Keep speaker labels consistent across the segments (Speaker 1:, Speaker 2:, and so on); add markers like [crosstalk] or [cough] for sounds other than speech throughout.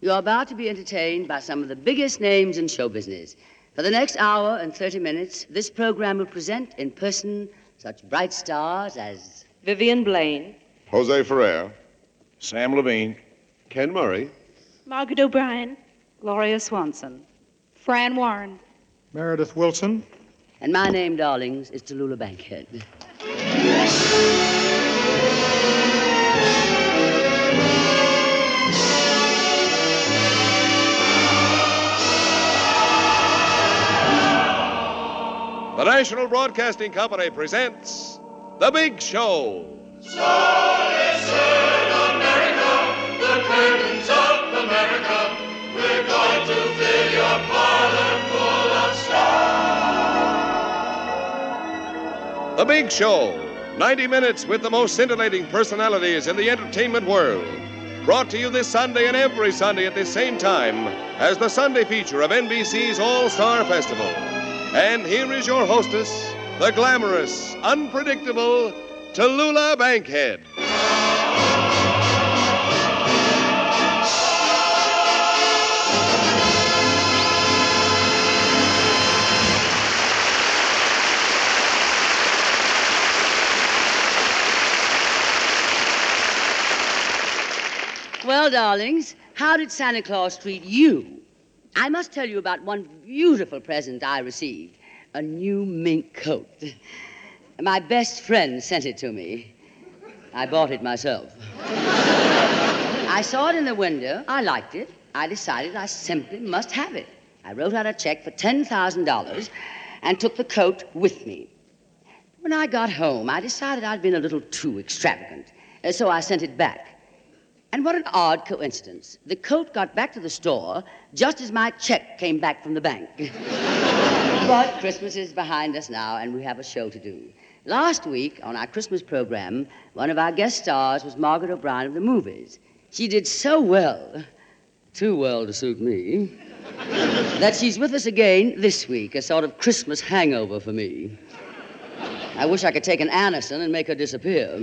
Speaker 1: You're about to be entertained by some of the biggest names in show business. For the next hour and 30 minutes, this program will present in person such bright stars as
Speaker 2: Vivian Blaine,
Speaker 3: Jose Ferrer,
Speaker 4: Sam Levene,
Speaker 3: Ken Murray,
Speaker 5: Margaret O'Brien,
Speaker 2: Gloria Swanson,
Speaker 5: Fran Warren.
Speaker 6: Meredith Willson.
Speaker 1: And my name, darlings, is Tallulah Bankhead. [laughs]
Speaker 3: The National Broadcasting Company presents The Big Show. The Big Show. 90 minutes with the most scintillating personalities in the entertainment world. Brought to you this Sunday and every Sunday at the same time as the Sunday feature of NBC's All Star Festival. And here is your hostess, the glamorous, unpredictable Tallulah Bankhead.
Speaker 1: Well, darlings, how did Santa Claus treat you? I must tell you about one beautiful present I received a new mink coat. My best friend sent it to me. I bought it myself. I saw it in the window. I liked it. I decided I simply must have it. I wrote out a check for $10,000 and took the coat with me. When I got home, I decided I'd been a little too extravagant, so I sent it back. And what an odd coincidence. The coat got back to the store just as my check came back from the bank. [laughs] but Christmas is behind us now, and we have a show to do. Last week, on our Christmas program, one of our guest stars was Margaret O'Brien of the movies. She did so well, too well to suit me, [laughs] that she's with us again this week, a sort of Christmas hangover for me. I wish I could take an Anderson and make her disappear.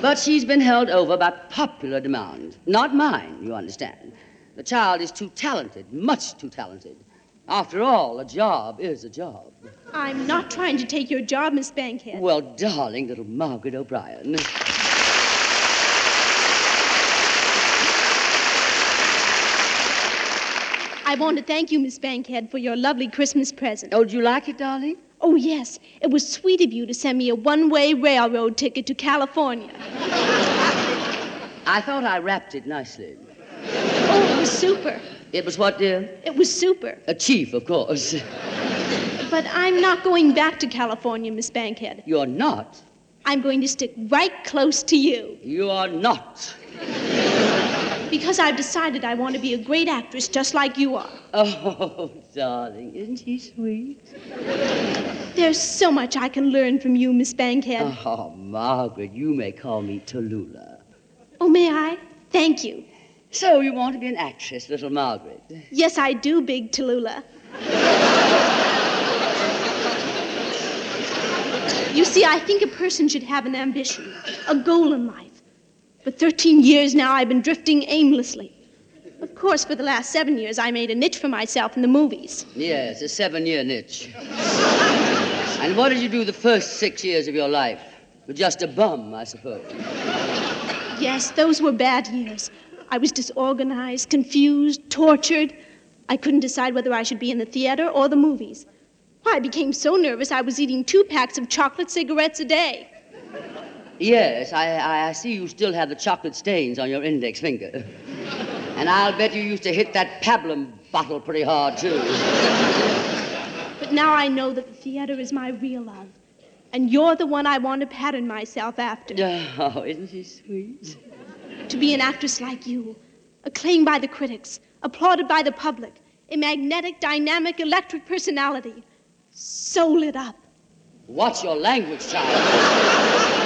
Speaker 1: But she's been held over by popular demand. Not mine, you understand. The child is too talented, much too talented. After all, a job is a job.
Speaker 5: I'm not trying to take your job, Miss Bankhead.
Speaker 1: Well, darling little Margaret O'Brien.
Speaker 5: I want to thank you, Miss Bankhead, for your lovely Christmas present.
Speaker 1: Oh, do you like it, darling?
Speaker 5: Oh, yes. It was sweet of you to send me a one way railroad ticket to California.
Speaker 1: I thought I wrapped it nicely.
Speaker 5: Oh, it was super.
Speaker 1: It was what, dear?
Speaker 5: It was super.
Speaker 1: A chief, of course.
Speaker 5: But I'm not going back to California, Miss Bankhead.
Speaker 1: You're not.
Speaker 5: I'm going to stick right close to you
Speaker 1: You are not.
Speaker 5: Because I've decided I want to be a great actress just like you are. [laughs]
Speaker 1: Oh, darling, isn't he sweet?
Speaker 5: There's so much I can learn from you, Miss Bankhead.
Speaker 1: Oh, Margaret, you may call me Tallulah.
Speaker 5: Oh, may I? Thank you.
Speaker 1: So you want to be an actress, little Margaret?
Speaker 5: Yes, I do, Big Tallulah. you see, I think a person should have an ambition, a goal in life. For 13 years now, I've been drifting aimlessly. Of course, for the last seven years, I made a niche for myself in the movies.
Speaker 1: Yes, a seven-year niche. and what did you do the first six years of your life? You're just a bum, I suppose.
Speaker 5: Yes, those were bad years. I was disorganized, confused, tortured. I couldn't decide whether I should be in the theater or the movies. Why, I became so nervous I was eating two packs of chocolate cigarettes a day.
Speaker 1: Yes, I, I, I see you still have the chocolate stains on your index finger. And I'll bet you used to hit that pablum bottle pretty hard, too.
Speaker 5: But now I know that the theater is my real love. And you're the one I want to pattern myself after. [laughs]
Speaker 1: Oh, isn't she sweet?
Speaker 5: To be an actress like you, acclaimed by the critics, applauded by the public, a magnetic, dynamic, electric personality, so lit up.
Speaker 1: Watch your language, child.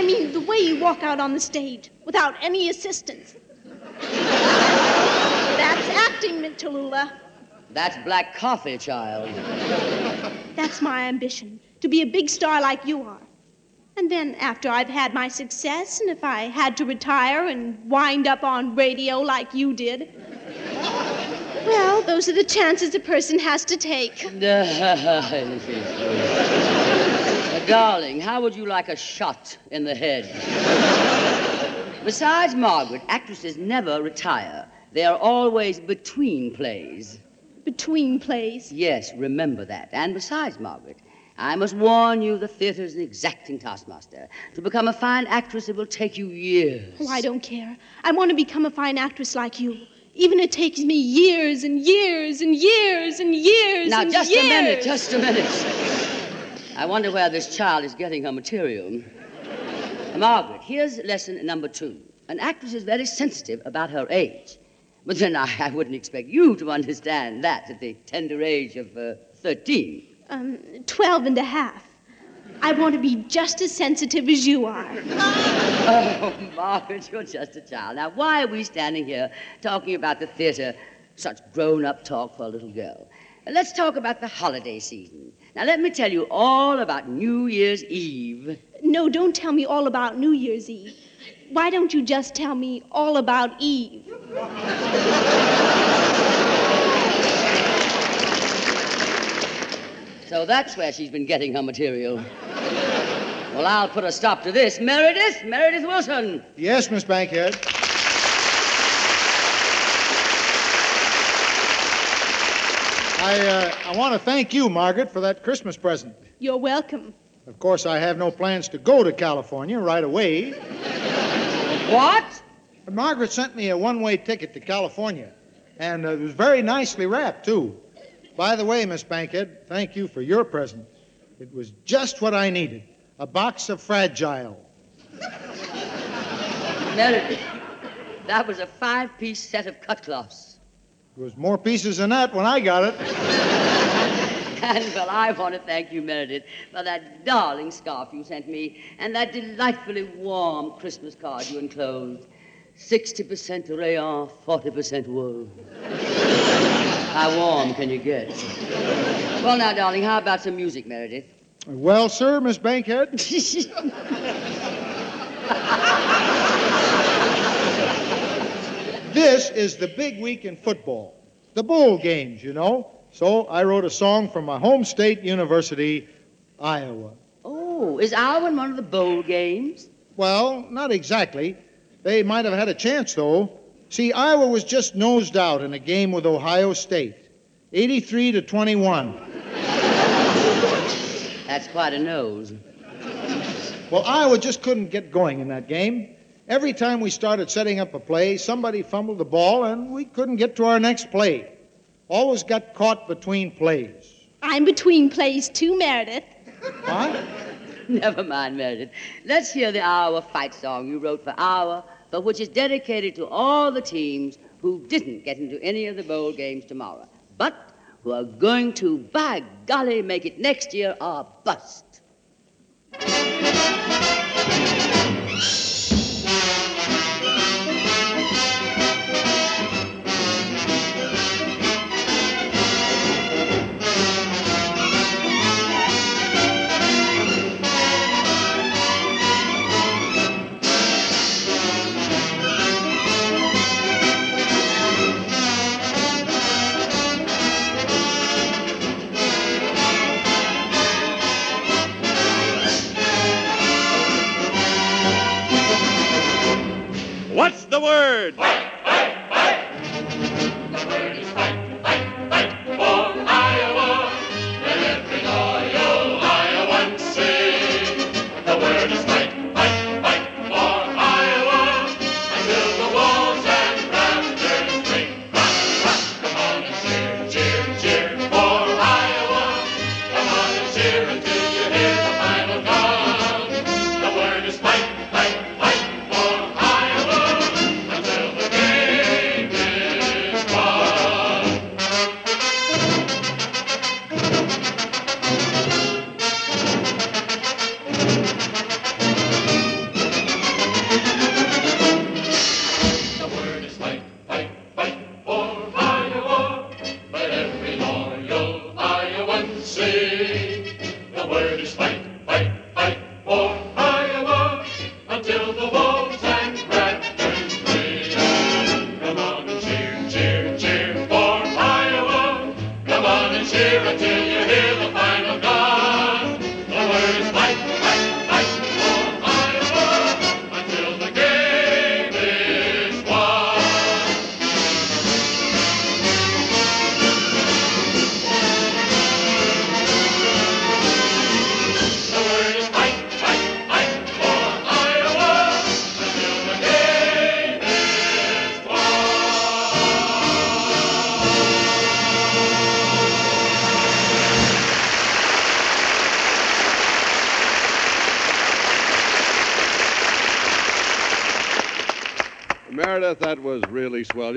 Speaker 5: I mean, the way you walk out on the stage without any assistance. That's acting, Tallulah.
Speaker 1: That's black coffee, child.
Speaker 5: That's my ambition, to be a big star like you are. And then, after I've had my success, and if I had to retire and wind up on radio like you did, well, those are the chances a person has to take. [laughs]
Speaker 1: Darling, how would you like a shot in the head? Besides Margaret, actresses never retire. They are always between plays.
Speaker 5: Between plays.
Speaker 1: Yes, remember that. And besides, Margaret, I must warn you the theater's an exacting taskmaster. To become a fine actress, it will take you years.
Speaker 5: Oh, I don't care. I want to become a fine actress like you. Even it takes me years and years and years and years.
Speaker 1: Now,
Speaker 5: and
Speaker 1: just
Speaker 5: years.
Speaker 1: a minute, just a minute. I wonder where this child is getting her material. Margaret, here's lesson number two. An actress is very sensitive about her age. But then I, I wouldn't expect you to understand that at the tender age of uh, 13.
Speaker 5: Um, 12 and a half. I want to be just as sensitive as you are. [laughs]
Speaker 1: Oh, Margaret, you're just a child. Now, why are we standing here talking about the theater? Such grown up talk for a little girl. Let's talk about the holiday season. Now, let me tell you all about New Year's Eve.
Speaker 5: No, don't tell me all about New Year's Eve. Why don't you just tell me all about Eve?
Speaker 1: So that's where she's been getting her material. Well, I'll put a stop to this. Meredith, Meredith Willson.
Speaker 4: Yes, Miss Bankhead. I, uh, I want to thank you, Margaret, for that Christmas present.
Speaker 5: You're welcome.
Speaker 4: Of course, I have no plans to go to California right away.
Speaker 1: What?
Speaker 4: But Margaret sent me a one way ticket to California, and uh, it was very nicely wrapped, too. By the way, Miss Bankhead, thank you for your present. It was just what I needed a box of fragile.
Speaker 1: Meredith, that was a five piece set of cut cloths.
Speaker 4: There was more pieces than that when I got it. [laughs]
Speaker 1: And, well, I want to thank you, Meredith, for that darling scarf you sent me and that delightfully warm Christmas card you enclosed. 60% rayon, 40% wool. How warm can you get? Well, now, darling, how about some music, Meredith?
Speaker 4: Well, sir, Miss Bankhead, [laughs] this is the big week in football. The bowl games, you know. So I wrote a song for my home state university, Iowa.
Speaker 1: oh, is Iowa in one of the bowl games?
Speaker 4: Well, not exactly. They might have had a chance, though. See, Iowa was just nosed out in a game with Ohio State, 83 to 21.
Speaker 1: That's quite a nose.
Speaker 4: Well, Iowa just couldn't get going in that game. Every time we started setting up a play, somebody fumbled the ball and we couldn't get to our next play. Always got caught between plays.
Speaker 5: I'm between plays too, Meredith.
Speaker 4: What? [laughs]
Speaker 1: Never mind, Meredith. Let's hear the Iowa fight song you wrote for Iowa, but which is dedicated to all the teams who didn't get into any of the bowl games tomorrow, but who are going to, by golly, make it next year or bust.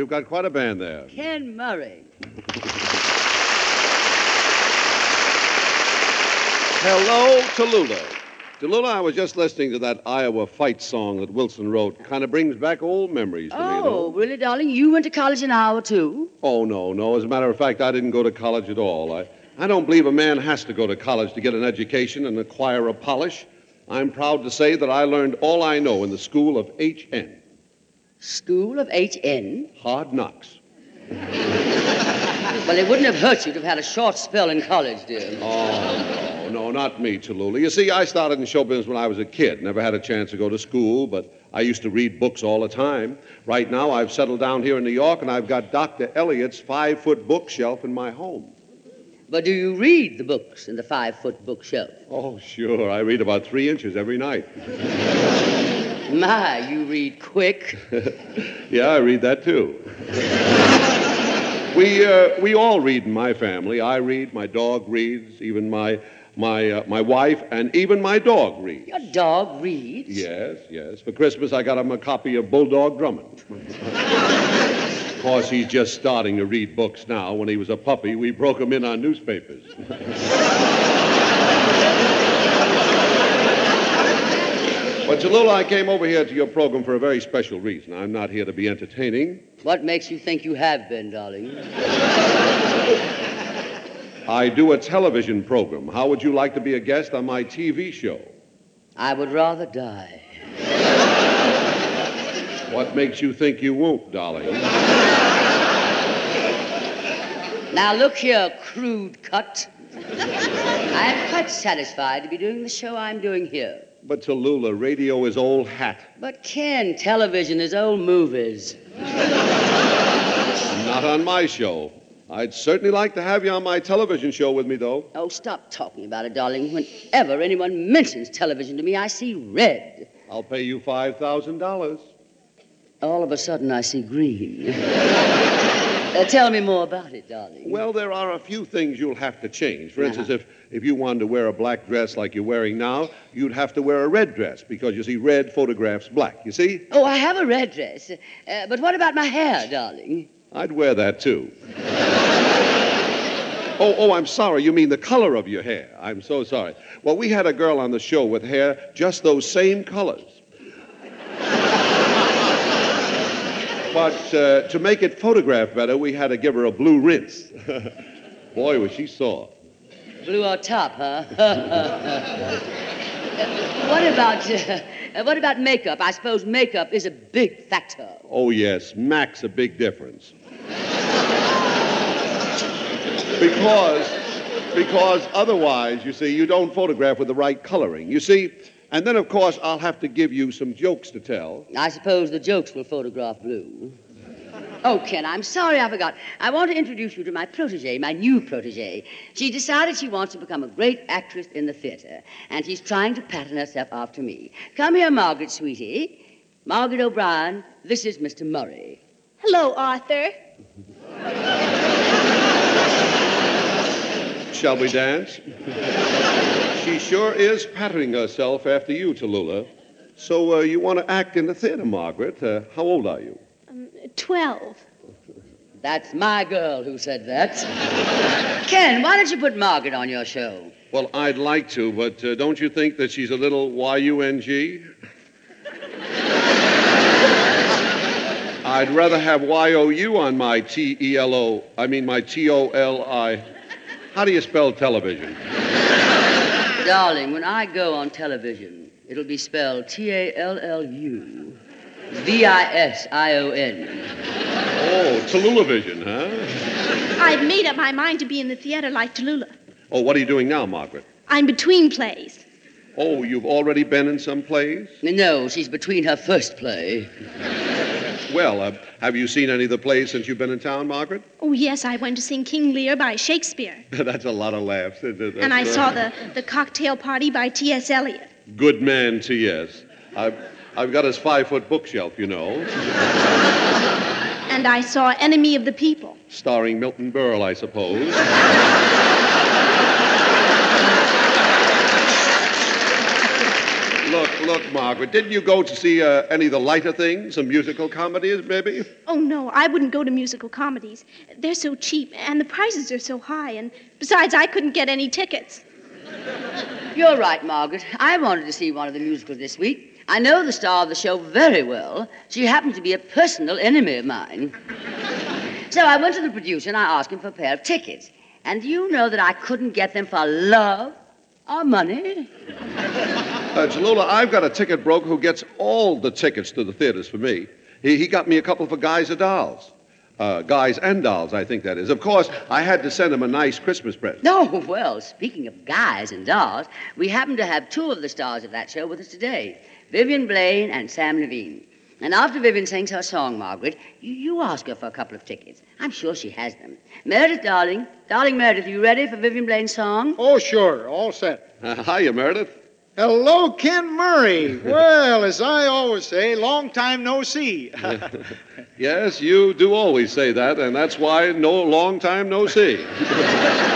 Speaker 7: You've got quite a band there.
Speaker 1: Ken Murray.
Speaker 7: Hello, Tallulah. Tallulah, I was just listening to that Iowa fight song that Willson wrote. Kind of brings back old memories to me.
Speaker 1: Oh, really, darling? You went to college in Iowa, too?
Speaker 7: Oh, no, no. As a matter of fact, I didn't go to college at all. I, I don't believe a man has to go to college to get an education and acquire a polish. I'm proud to say that I learned all I know in the school of H.N.
Speaker 1: School of H.N.?
Speaker 7: Hard knocks. [laughs]
Speaker 1: Well, it wouldn't have hurt you to have had a short spell in college, dear.
Speaker 7: Oh, no, no, not me, Tallulah. You see, I started in show business when I was a kid. Never had a chance to go to school, but I used to read books all the time. Right now, I've settled down here in New York, and I've got Dr. Eliot's five foot bookshelf in my home.
Speaker 1: But do you read the books in the five foot bookshelf?
Speaker 7: Oh, sure. I read about three inches every night. [laughs]
Speaker 1: My, you read quick. [laughs]
Speaker 7: yeah, I read that too. we, uh, we all read in my family. I read, my dog reads, even my, my, uh, my wife, and even my dog reads.
Speaker 1: Your dog reads?
Speaker 7: Yes, yes. For Christmas, I got him a copy of Bulldog Drummond. of course, he's just starting to read books now. When he was a puppy, we broke him in on newspapers. But Tallulah, I came over here to your program for a very special reason. I'm not here to be entertaining.
Speaker 1: What makes you think you have been, darling?
Speaker 7: I do a television program. How would you like to be a guest on my TV show?
Speaker 1: I would rather die.
Speaker 7: What makes you think you won't, darling?
Speaker 1: Now, look here, crude cut. I am quite satisfied to be doing the show I'm doing here.
Speaker 7: But Tallulah, radio is old hat.
Speaker 1: But Ken, television is old movies. [laughs]
Speaker 7: Not on my show. I'd certainly like to have you on my television show with me, though.
Speaker 1: Oh, stop talking about it, darling. Whenever anyone mentions television to me, I see red.
Speaker 7: I'll pay you $5,000.
Speaker 1: All of a sudden, I see green. [laughs] Uh, tell me more about it, darling.
Speaker 7: Well, there are a few things you'll have to change. For instance, if, if you wanted to wear a black dress like you're wearing now, you'd have to wear a red dress because, you see, red photographs black. You see?
Speaker 1: Oh, I have a red dress. Uh, but what about my hair, darling?
Speaker 7: I'd wear that, too. Oh, oh, I'm sorry. You mean the color of your hair. I'm so sorry. Well, we had a girl on the show with hair just those same colors. But uh, to make it photograph better, we had to give her a blue rinse. [laughs] Boy, was she sore.
Speaker 1: Blue on top, huh? Uh, [laughs] what about uh, what about makeup? I suppose makeup is a big factor.
Speaker 7: Oh, yes, Mac's a big difference. because, because otherwise, you see, you don't photograph with the right coloring. You see, and then, of course, I'll have to give you some jokes to tell.
Speaker 1: I suppose the jokes will photograph blue. Oh, Ken, I'm sorry I forgot. I want to introduce you to my protege, my new protege. She decided she wants to become a great actress in the theater, and she's trying to pattern herself after me. Come here, Margaret, sweetie. Margaret O'Brien, this is Mr. Murray.
Speaker 5: Hello, Arthur.
Speaker 7: Shall we dance? She sure is patterning herself after you, Tallulah. So uh, you want to act in the theater, Margaret. Uh, how old are you?
Speaker 5: Um, Twelve.
Speaker 1: That's my girl who said that. Ken, why don't you put Margaret on your show?
Speaker 7: Well, I'd like to, but uh, don't you think that she's a little Y-U-N-G? I'd rather have Y-O-U on my T-E-L-O. I mean, my T-O-L-I. How do you spell television?
Speaker 1: Darling, when I go on television, it'll be spelled T A L L U V I S I O N.
Speaker 7: Oh, Tallulah Vision, huh?
Speaker 5: I've made up my mind to be in the theater like Tallulah.
Speaker 7: Oh, what are you doing now, Margaret?
Speaker 5: I'm between plays.
Speaker 7: Oh, you've already been in some plays?
Speaker 1: No, she's between her first play.
Speaker 7: Well, uh, have you seen any of the plays since you've been in town, Margaret?
Speaker 5: Oh, yes, I went to sing King Lear by Shakespeare. [laughs]
Speaker 7: That's a lot of laughs. [laughs]
Speaker 5: And I saw the, the cocktail party by T.S. Eliot.
Speaker 7: Good man, T.S. I've, I've got his five foot bookshelf, you know, [laughs]
Speaker 5: And I saw Enemy of the People.
Speaker 7: starring Milton Berle, I suppose. Look, Look, Margaret, didn't you go to see uh, any of the lighter things, some musical comedies, maybe?
Speaker 5: Oh, no, I wouldn't go to musical comedies. They're so cheap, and the prices are so high, and besides, I couldn't get any tickets.
Speaker 1: You're right, Margaret. I wanted to see one of the musicals this week. I know the star of the show very well. She happened to be a personal enemy of mine. so I went to the producer and I asked him for a pair of tickets. And do you know that I couldn't get them for love or money?
Speaker 7: Uh, Tallulah, I've got a ticket broker who gets all the tickets to the theaters for me. He, he got me a couple for Guys and Dolls. Uh, guys and Dolls, I think that is. Of course, I had to send him a nice Christmas present.
Speaker 1: No, well, speaking of guys and dolls, we happen to have two of the stars of that show with us today Vivian Blaine and Sam Levene. And after Vivian sings her song, Margaret, you, you ask her for a couple of tickets. I'm sure she has them. Meredith, darling, darling Meredith, you ready for Vivian Blaine's song?
Speaker 4: Oh, sure, all set.
Speaker 7: Uh, hiya, Meredith.
Speaker 4: Hello, Ken Murray. Well, as I always say, long time no see. [laughs]
Speaker 7: Yes, you do always say that, and that's why no long time no see. [laughs]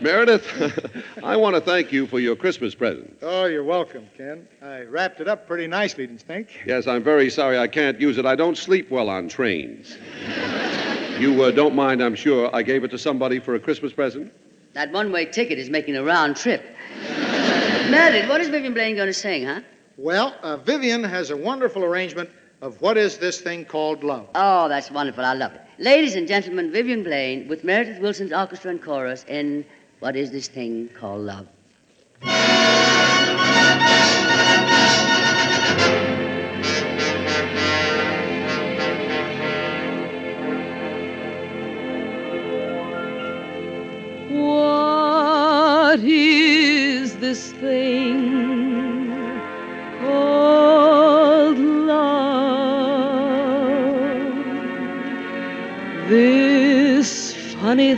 Speaker 7: Meredith, [laughs] I want to thank you for your Christmas present.
Speaker 4: oh, you're welcome, Ken. I wrapped it up pretty nicely, didn't you think?
Speaker 7: Yes, I'm very sorry I can't use it. I don't sleep well on trains. You uh, don't mind, I'm sure. I gave it to somebody for a Christmas present.
Speaker 1: That one way ticket is making a round trip. Meredith, what is Vivian Blaine going to sing, huh?
Speaker 4: Well, uh, Vivian has a wonderful arrangement of what is this thing called love.
Speaker 1: Oh, that's wonderful. I love it. Ladies and gentlemen, Vivian Blaine with Meredith Willson's orchestra and chorus in What Is This Thing Called Love?
Speaker 8: What is this thing called love? This funny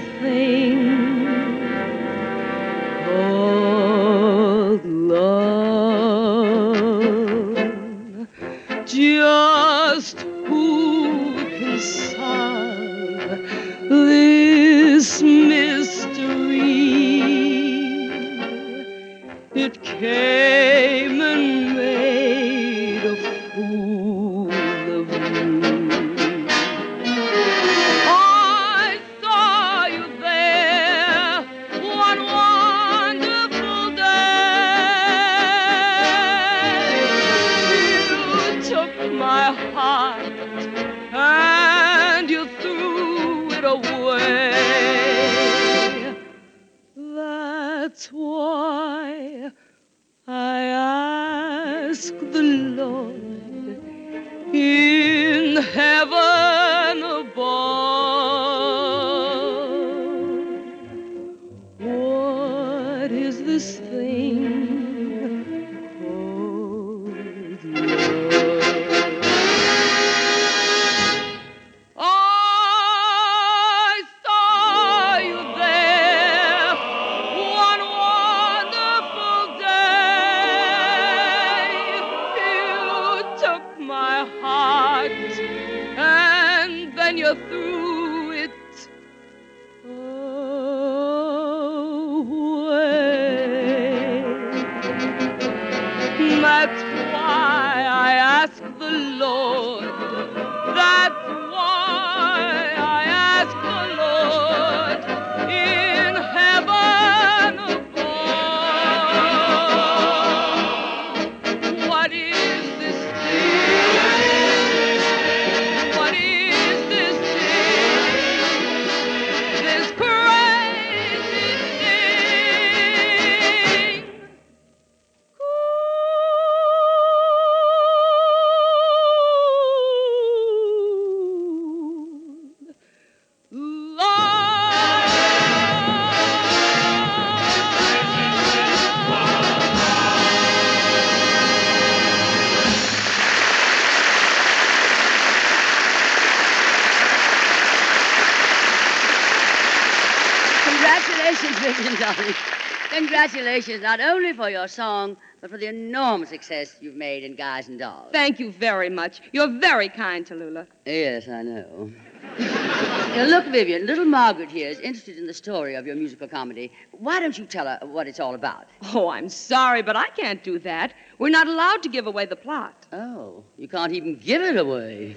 Speaker 1: Congratulations, not only for your song, but for the enormous success you've made in Guys and Dolls.
Speaker 8: Thank you very much. You're very kind, Tallulah.
Speaker 1: Yes, I know. [laughs] Now, look, Vivian, little Margaret here is interested in the story of your musical comedy. Why don't you tell her what it's all about?
Speaker 2: Oh, I'm sorry, but I can't do that. We're not allowed to give away the plot. [laughs]
Speaker 1: Oh, you can't even give it away.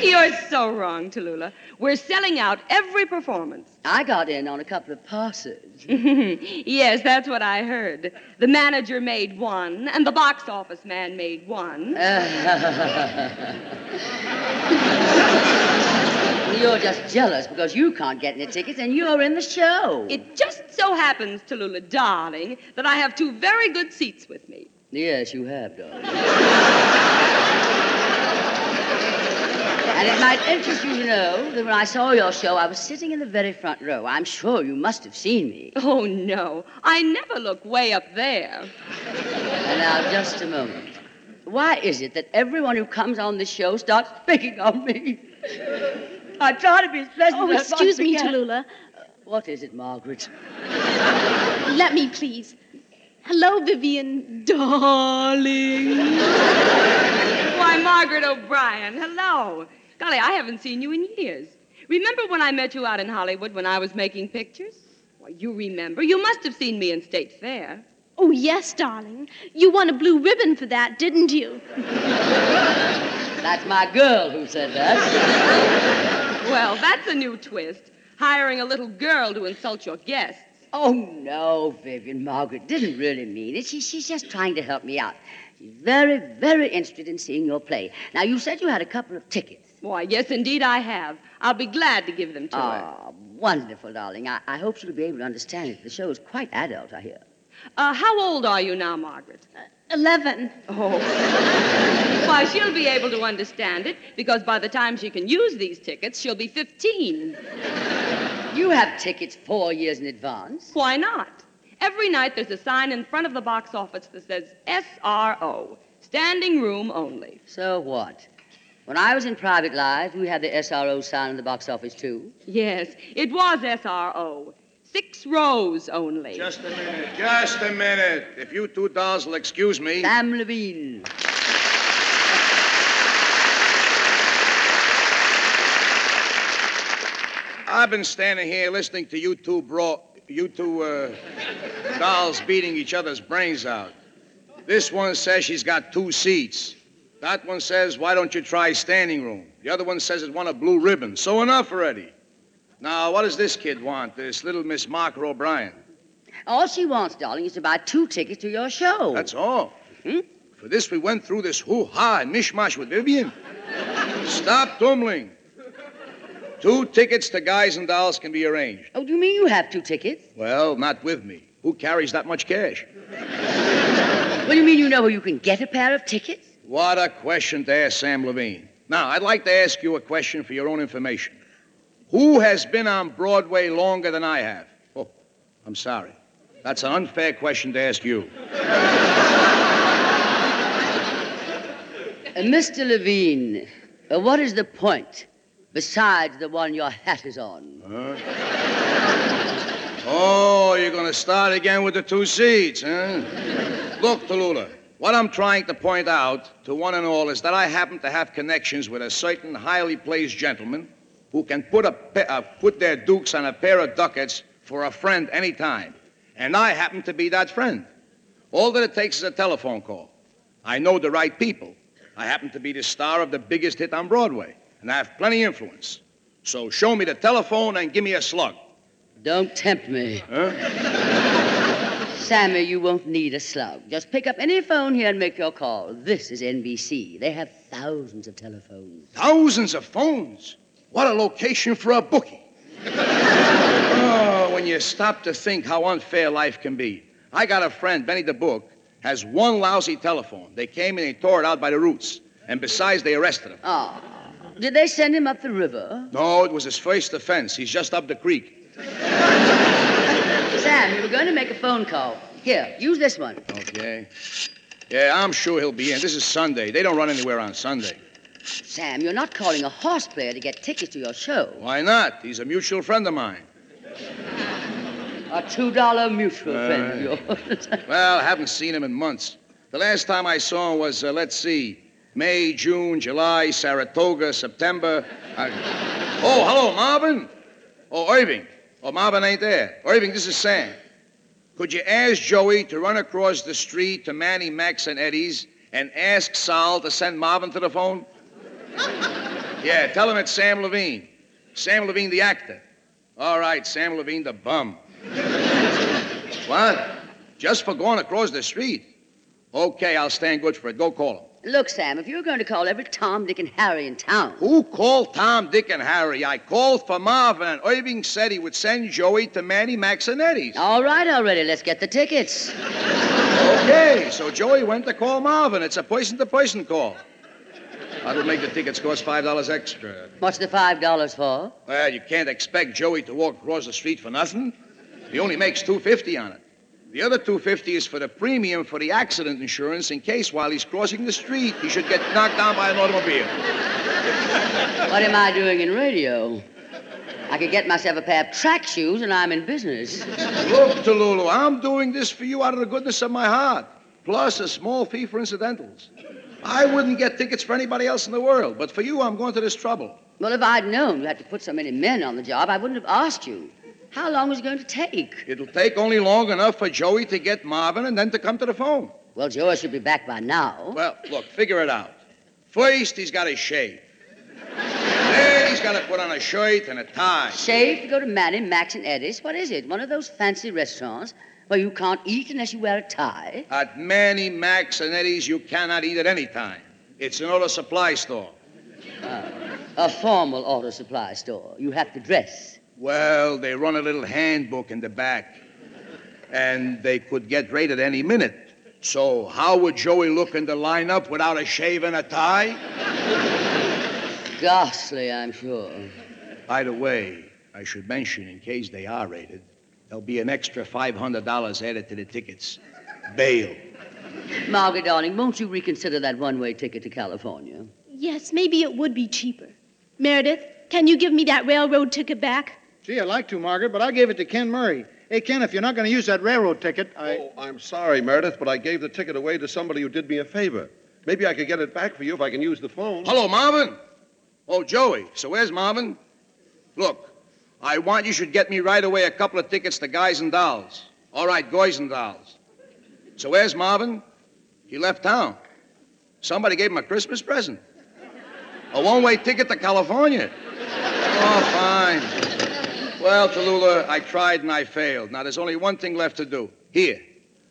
Speaker 2: You're so wrong, Tallulah. We're selling out every performance.
Speaker 1: I got in on a couple of passes. [laughs]
Speaker 2: yes, that's what I heard. The manager made one, and the box office man made one. [laughs]
Speaker 1: You're just jealous because you can't get any tickets and you're in the show.
Speaker 2: It just so happens, Tallulah, darling, that I have two very good seats with me.
Speaker 1: Yes, you have, darling. and it might interest you to know that when I saw your show, I was sitting in the very front row. I'm sure you must have seen me.
Speaker 2: Oh, no. I never look way up there.
Speaker 1: And now, just a moment. Why is it that everyone who comes on this show starts [laughs] picking on me? I try to be as pleasant
Speaker 5: Oh,
Speaker 1: as I
Speaker 5: excuse me,
Speaker 1: possibly can.
Speaker 5: Tallulah.
Speaker 1: What is it, Margaret?
Speaker 5: Let me, please. Hello, Vivian, darling.
Speaker 2: Why, Margaret O'Brien, hello. Golly, I haven't seen you in years. Remember when I met you out in Hollywood when I was making pictures? Why, you remember. You must have seen me in State Fair.
Speaker 5: Oh, yes, darling. You won a blue ribbon for that, didn't you?
Speaker 1: That's my girl who said that.
Speaker 2: Well, that's a new twist. Hiring a little girl to insult your guests.
Speaker 1: Oh, no, Vivian. Margaret didn't really mean it. She, she's just trying to help me out. She's very, very interested in seeing your play. Now, you said you had a couple of tickets.
Speaker 2: Why, yes, indeed, I have. I'll be glad to give them to her.
Speaker 1: Ah, wonderful, darling. I, I hope she'll be able to understand it. The show is quite adult, I hear.
Speaker 2: Uh, how old are you now, Margaret?
Speaker 5: Eleven.
Speaker 2: Oh. [laughs] Why, she'll be able to understand it because by the time she can use these tickets, she'll be 15.
Speaker 1: You have tickets four years in advance.
Speaker 2: Why not? Every night there's a sign in front of the box office that says SRO, standing room only.
Speaker 1: So what? When I was in private life, we had the SRO sign in the box office, too.
Speaker 2: Yes, it was SRO. Six rows only.
Speaker 6: Just a minute. Just a minute. If you two dolls will excuse me.
Speaker 1: Sam Levene.
Speaker 6: I've been standing here listening to you two bro, you two uh, dolls beating each other's brains out. This one says she's got two seats. That one says, why don't you try standing room? The other one says it won a blue ribbon. So enough already. Now, what does this kid want, this little Miss Marker O'Brien?
Speaker 1: All she wants, darling, is to buy two tickets to your show.
Speaker 6: That's all. Hmm? For this, we went through this hoo-ha and mishmash with Vivian. Stop tumbling. Two tickets to Guys and Dolls can be arranged.
Speaker 1: Oh, do you mean you have two tickets?
Speaker 6: Well, not with me. Who carries that much cash?
Speaker 1: What do you mean you know where you can get a pair of tickets?
Speaker 6: What a question to ask Sam Levene. Now, I'd like to ask you a question for your own information. Who has been on Broadway longer than I have? Oh, I'm sorry. That's an unfair question to ask you.
Speaker 1: Uh, Mr. Levene, uh, what is the point besides the one your hat is on?
Speaker 6: Oh, you're going to start again with the two seats, huh? Look, Tallulah, what I'm trying to point out to one and all is that I happen to have connections with a certain highly placed gentleman who can put, a, uh, put their dukes on a pair of ducats for a friend anytime. And I happen to be that friend. All that it takes is a telephone call. I know the right people. I happen to be the star of the biggest hit on Broadway, and I have plenty of influence. So show me the telephone and give me a slug.
Speaker 1: Don't tempt me.
Speaker 6: Huh? [laughs]
Speaker 1: Sammy, you won't need a slug. Just pick up any phone here and make your call. This is NBC. They have thousands of telephones.
Speaker 6: Thousands of phones. What a location for a bookie. [laughs] oh, when you stop to think how unfair life can be. I got a friend, Benny the Book, has one lousy telephone. They came and they tore it out by the roots. And besides, they arrested him.
Speaker 1: Ah. Did they send him up the river?
Speaker 6: No, it was his first offense. He's just up the creek. [laughs]
Speaker 1: Sam, you were going to make a phone call. Here, use this one.
Speaker 6: Okay. Yeah, I'm sure he'll be in. This is Sunday. They don't run anywhere on Sunday.
Speaker 1: Sam, you're not calling a horse player to get tickets to your show.
Speaker 6: Why not? He's a mutual friend of mine. [laughs]
Speaker 1: A $2 mutual
Speaker 6: Uh,
Speaker 1: friend of yours. [laughs]
Speaker 6: Well, I haven't seen him in months. The last time I saw him was, uh, let's see, May, June, July, Saratoga, September. I- Oh, hello, Marvin. Oh, Irving. Oh, Marvin ain't there. Irving, this is Sam. Could you ask Joey to run across the street to Manny, Max, and Eddie's and ask Sal to send Marvin to the phone? yeah, tell him it's Sam Levene. Sam Levene, the actor. All right, Sam Levene, the bum. what? Just for going across the street? Okay, I'll stand good for it. Go call him.
Speaker 1: Look, Sam, if you're going to call every Tom, Dick, and Harry in town,
Speaker 6: Who called Tom, Dick, and Harry? I called for Marvin, and Irving said he would send Joey to Manny, Max, and Eddie's.
Speaker 1: all right already, let's get the tickets.
Speaker 6: Okay, so Joey went to call Marvin. It's a person-to-person call. I would make the tickets cost five dollars extra.
Speaker 1: What's the five dollars for?
Speaker 6: Well, you can't expect Joey to walk across the street for nothing. He only makes two fifty on it. The other two fifty is for the premium for the accident insurance in case while he's crossing the street he should get knocked down by an automobile. [laughs]
Speaker 1: What am I doing in radio? I could get myself a pair of track shoes and I'm in business. [laughs]
Speaker 6: Look, Tallulah, I'm doing this for you out of the goodness of my heart, plus a small fee for incidentals. I wouldn't get tickets for anybody else in the world, but for you, I'm going to this trouble.
Speaker 1: Well, if I'd known you had to put so many men on the job, I wouldn't have asked you. How long is it going to take?
Speaker 6: It'll take only long enough for Joey to get Marvin and then to come to the phone.
Speaker 1: Well, Joey should be back by now.
Speaker 6: Well, look, figure it out. First, he's got to shave. Then he's got to put on a shirt and a tie.
Speaker 1: Shave to go to Manny, Max, and Eddie's. What is it? One of those fancy restaurants where you can't eat unless you wear a tie?
Speaker 6: At Manny, Max, and Eddie's, you cannot eat at any time. It's an auto supply store.
Speaker 1: Ah, a formal auto supply store. You have to dress.
Speaker 6: Well, they run a little handbook in the back, and they could get raided any minute. So, how would Joey look in the lineup without a shave and a tie?
Speaker 1: Ghastly, I'm sure.
Speaker 6: By the way, I should mention, in case they are raided, there'll be an extra $500 added to the tickets. Bail.
Speaker 1: Margaret, darling, won't you reconsider that one way ticket to California?
Speaker 5: Yes, maybe it would be cheaper. Meredith, can you give me that railroad ticket back?
Speaker 4: Gee, I'd like to, Margaret, but I gave it to Ken Murray. Hey, Ken, if you're not going to use that railroad ticket, I.
Speaker 7: Oh, I'm sorry, Meredith, but I gave the ticket away to somebody who did me a favor. Maybe I could get it back for you if I can use the phone.
Speaker 6: Hello, Marvin. Oh, Joey. So where's Marvin? Look, I want you should get me right away a couple of tickets to Guys and Dolls. All right, Guys and Dolls. So where's Marvin? He left town. Somebody gave him a Christmas present. A one-way ticket to California. Oh, fine. Well, Tallulah, I tried and I failed. Now there's only one thing left to do. Here,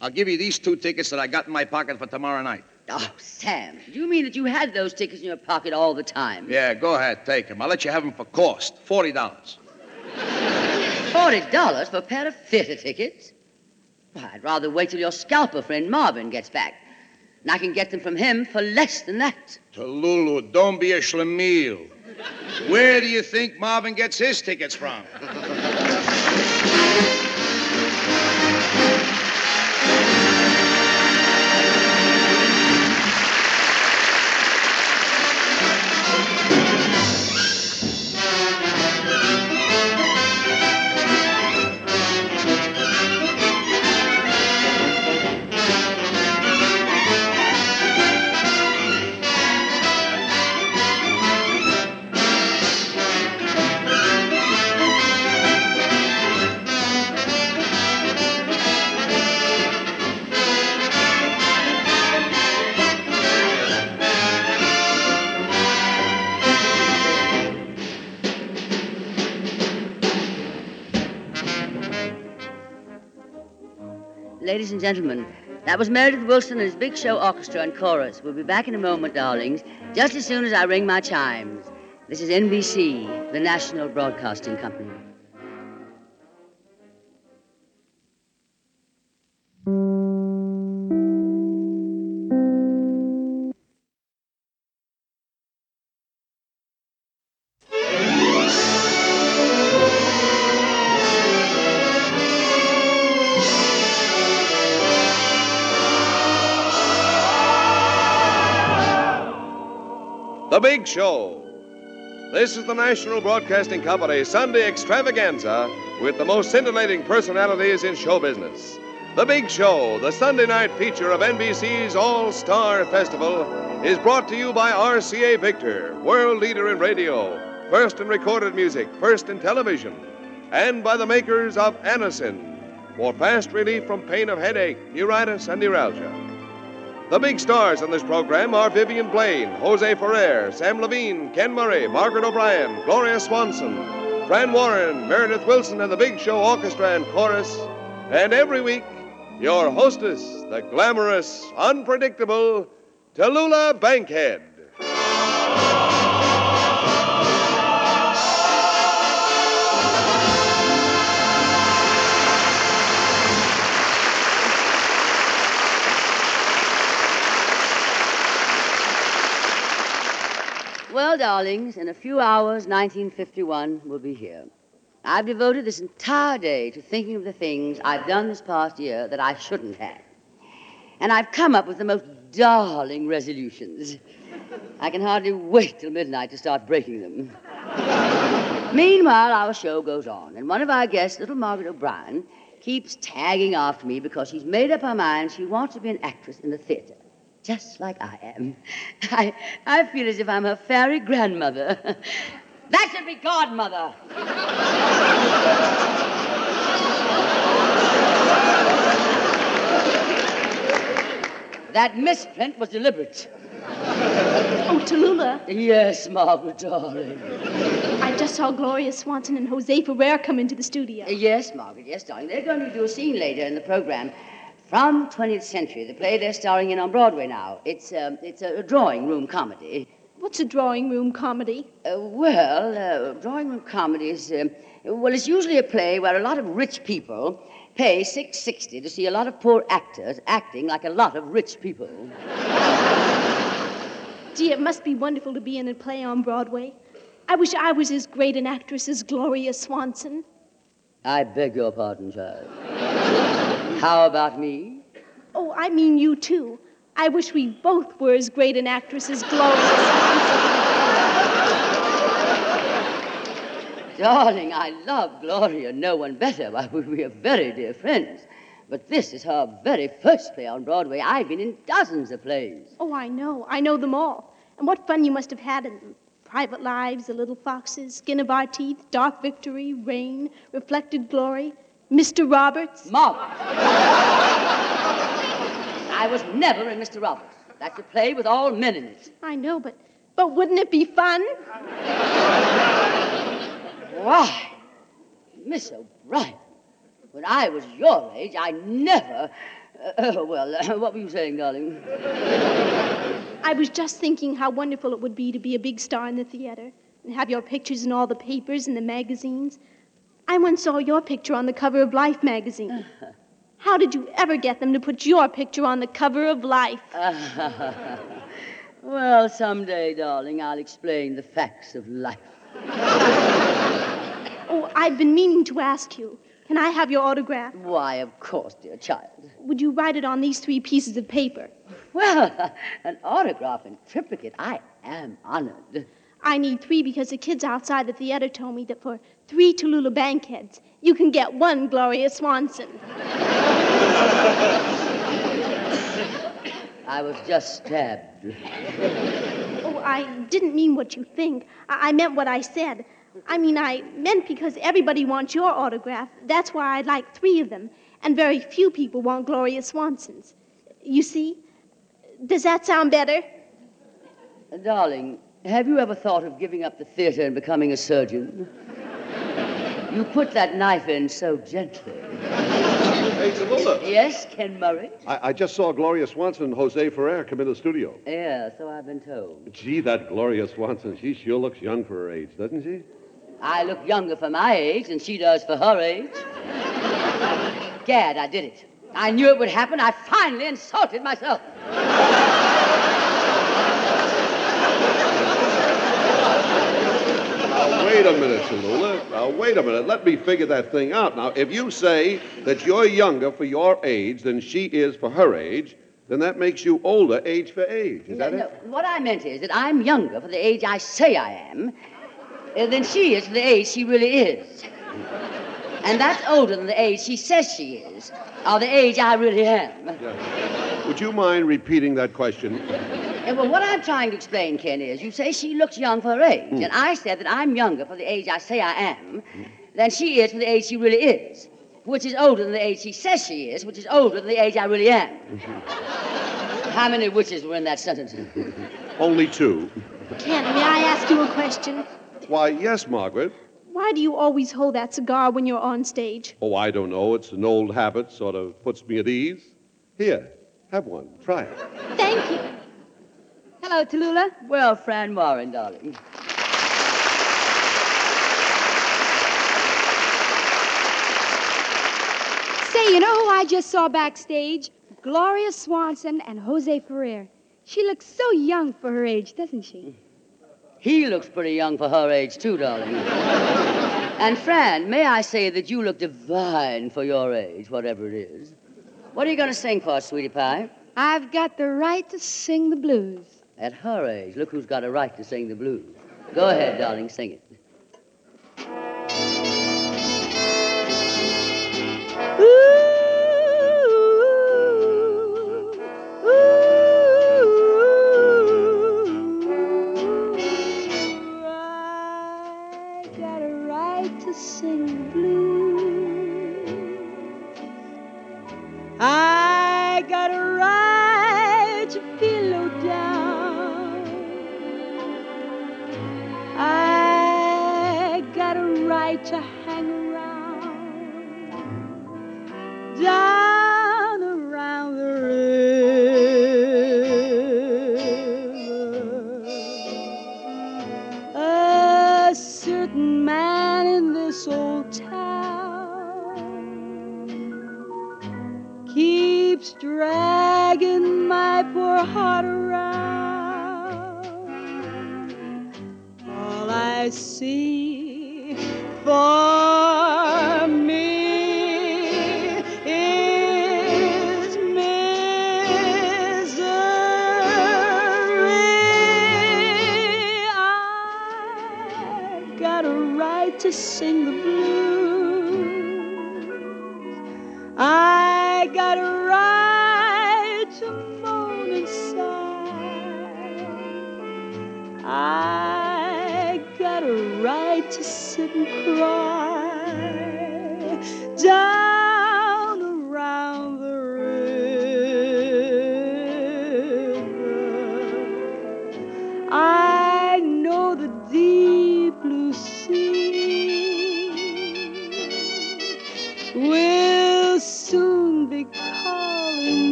Speaker 6: I'll give you these two tickets that I got in my pocket for tomorrow night.
Speaker 1: Oh, Sam, do you mean that you had those tickets in your pocket all the time?
Speaker 6: Yeah, go ahead, take them. I'll let you have them for cost, forty dollars.
Speaker 1: Forty dollars for a pair of theater tickets? Why, I'd rather wait till your scalper friend Marvin gets back. And I can get them from him for less than that.
Speaker 6: Tallulah, don't be a schlemiel. Where do you think Marvin gets his tickets from?
Speaker 1: Ladies and gentlemen, that was Meredith Willson and his Big Show Orchestra and Chorus. We'll be back in a moment, darlings, just as soon as I ring my chimes. This is NBC, the National Broadcasting Company.
Speaker 3: The Big Show. This is the National Broadcasting Company Sunday extravaganza with the most scintillating personalities in show business. The Big Show, the Sunday night feature of NBC's All Star Festival, is brought to you by RCA Victor, world leader in radio, first in recorded music, first in television, and by the makers of Anacin for fast relief from pain of headache, neuritis, and neuralgia. The big stars in this program are Vivian Blaine, Jose Ferrer, Sam Levene, Ken Murray, Margaret O'Brien, Gloria Swanson, Fran Warren, Meredith Willson, and the Big Show Orchestra and Chorus. And every week, your hostess, the glamorous, unpredictable Tallulah Bankhead.
Speaker 1: Well, darlings, in a few hours, 1951 will be here. I've devoted this entire day to thinking of the things I've done this past year that I shouldn't have. And I've come up with the most darling resolutions. I can hardly wait till midnight to start breaking them. [laughs] Meanwhile, our show goes on, and one of our guests, little Margaret O'Brien, keeps tagging after me because she's made up her mind she wants to be an actress in the theater just like I am. [laughs] I, I feel as if I'm her fairy grandmother. [laughs] that should be godmother. that misprint was deliberate.
Speaker 5: Oh, Tallulah,
Speaker 1: Yes, Margaret, darling.
Speaker 5: I just saw Gloria Swanson and Jose Ferrer come into the studio.
Speaker 1: Yes, Margaret, yes, darling. They're going to do a scene later in the program from 20th Century, the play they're starring in on Broadway now. It's, um, it's a drawing room comedy.
Speaker 5: What's a drawing room comedy?
Speaker 1: Uh, well, uh, drawing room comedy is, um, well, it's usually a play where a lot of rich people pay 660 to see a lot of poor actors acting like a lot of rich people. [laughs]
Speaker 5: Gee, it must be wonderful to be in a play on Broadway. I wish I was as great an actress as Gloria Swanson.
Speaker 1: I beg your pardon, child. How about me?
Speaker 5: Oh, I mean you too. I wish we both were as great an actress as Gloria
Speaker 1: Darling, I love Gloria, no one better. Why, we- we are very dear friends. But this is her very first play on Broadway. I've been in dozens of plays.
Speaker 5: Oh, I know. I know them all. And what fun you must have had in them. Private Lives, The Little Foxes, Skin of Our Teeth, Dark Victory, Rain, Reflected Glory, Mr. Roberts.
Speaker 1: Margaret. I was never in Mr. Roberts. That's a play with all men in it.
Speaker 5: I know, but but wouldn't it be fun?
Speaker 1: Why, Miss O'Brien, when I was your age, I never. Uh, oh, well, uh, what were you saying, darling?
Speaker 5: I was just thinking how wonderful it would be to be a big star in the theater and have your pictures in all the papers and the magazines. I once saw your picture on the cover of Life magazine. How did you ever get them to put your picture on the cover of Life? [laughs]
Speaker 1: well, someday, darling, I'll explain the facts of life.
Speaker 5: Oh, I've been meaning to ask you. Can I have your autograph?
Speaker 1: Why, of course, dear child.
Speaker 5: Would you write it on these three pieces of paper?
Speaker 1: Well, [laughs] an autograph in triplicate. I am honored.
Speaker 5: I need three because the kids outside the theater told me that for three Tallulah Bankheads, you can get one Gloria Swanson.
Speaker 1: I was just stabbed.
Speaker 5: Oh, I didn't mean what you think. I, I meant what I said. I mean, I meant because everybody wants your autograph. That's why I'd like three of them. And very few people want Gloria Swanson's. You see? Does that sound better?
Speaker 1: Darling, have you ever thought of giving up the theater and becoming a surgeon? You put that knife in so gently.
Speaker 7: Hey, Tallulah.
Speaker 1: Yes, Ken Murray?
Speaker 7: I, I just saw Gloria Swanson and Jose Ferrer come in the studio.
Speaker 1: Yeah, so I've been told.
Speaker 7: Gee, that Gloria Swanson, she sure looks young for her age, doesn't she?
Speaker 1: I look younger for my age than she does for her age. Gad, I did it. I knew it would happen. I finally insulted myself.
Speaker 7: Wait a minute, Tallulah. Now, wait a minute. Let me figure that thing out. Now, if you say that you're younger for your age than she is for her age, then that makes you older age for age. Is that
Speaker 1: no,
Speaker 7: it?
Speaker 1: no, what I meant is that I'm younger for the age I say I am uh, than she is for the age she really is.
Speaker 8: And that's older than the age she says she is, or the age I really am.
Speaker 7: Would you mind repeating that question?
Speaker 8: Yeah, well, what I'm trying to explain, Ken, is you say she looks young for her age, hmm. and I said that I'm younger for the age I say I am than she is for the age she really is, which is older than the age she says she is, which is older than the age I really am. Mm-hmm. How many witches were in that sentence?
Speaker 7: Only two.
Speaker 5: Ken, may I ask you a question?
Speaker 7: Why, yes, Margaret.
Speaker 5: Why do you always hold that cigar when you're on stage?
Speaker 7: Oh, I don't know. It's an old habit, sort of puts me at ease. Here, have one. Try it.
Speaker 5: Thank you.
Speaker 1: Hello, Tallulah.
Speaker 8: Well, Fran Warren, darling.
Speaker 9: Say, you know who I just saw backstage? Gloria Swanson and Jose Ferrer. She looks so young for her age, doesn't she?
Speaker 8: He looks pretty young for her age, too, darling. and, Fran, may I say that you look divine for your age, whatever it is. What are you going to sing for sweetie pie?
Speaker 9: I've got the right to sing the blues.
Speaker 8: At her age, look who's got a right to sing the blues. Go ahead, darling, sing it.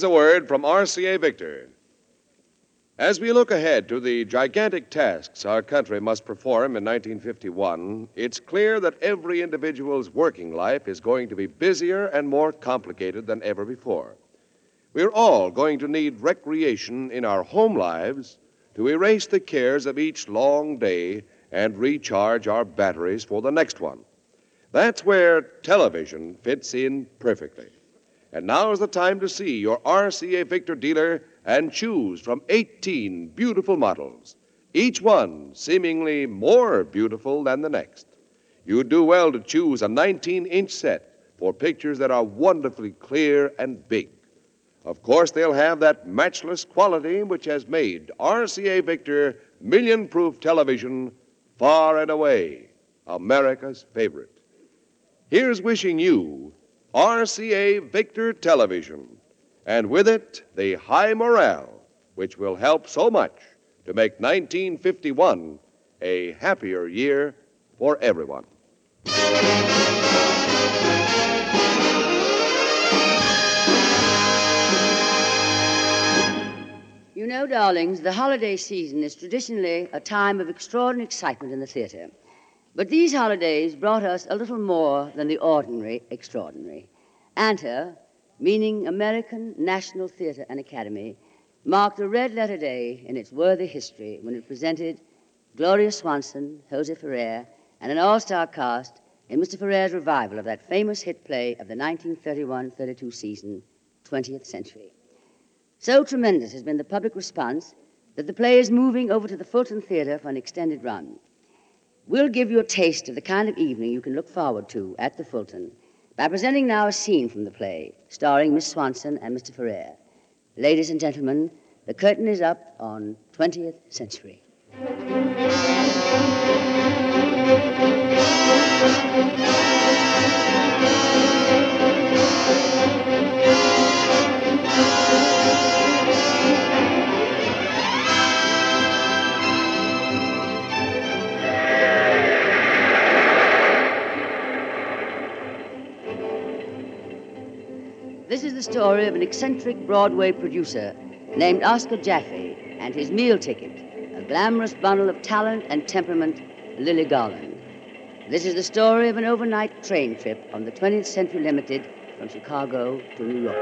Speaker 3: Here's a word from RCA Victor. As we look ahead to the gigantic tasks our country must perform in 1951, it's clear that every individual's working life is going to be busier and more complicated than ever before. We're all going to need recreation in our home lives to erase the cares of each long day and recharge our batteries for the next one. That's where television fits in perfectly. And now is the time to see your RCA Victor dealer and choose from 18 beautiful models, each one seemingly more beautiful than the next. You'd do well to choose a 19 inch set for pictures that are wonderfully clear and big. Of course, they'll have that matchless quality which has made RCA Victor million proof television far and away America's favorite. Here's wishing you RCA Victor Television, and with it, the high morale, which will help so much to make 1951 a happier year for everyone.
Speaker 1: You know, darlings, the holiday season is traditionally a time of extraordinary excitement in the theater. But these holidays brought us a little more than the ordinary extraordinary. ANTA, meaning American National Theater and Academy, marked a red letter day in its worthy history when it presented Gloria Swanson, Jose Ferrer, and an all star cast in Mr. Ferrer's revival of that famous hit play of the 1931 32 season, 20th Century. So tremendous has been the public response that the play is moving over to the Fulton Theater for an extended run. We'll give you a taste of the kind of evening you can look forward to at the Fulton by presenting now a scene from the play starring Miss Swanson and Mr. Ferrer. Ladies and gentlemen, the curtain is up on 20th Century. This is the story of an eccentric Broadway producer named Oscar Jaffe and his meal ticket, a glamorous bundle of talent and temperament, Lily Garland. This is the story of an overnight train trip on the 20th Century Limited from Chicago to New York.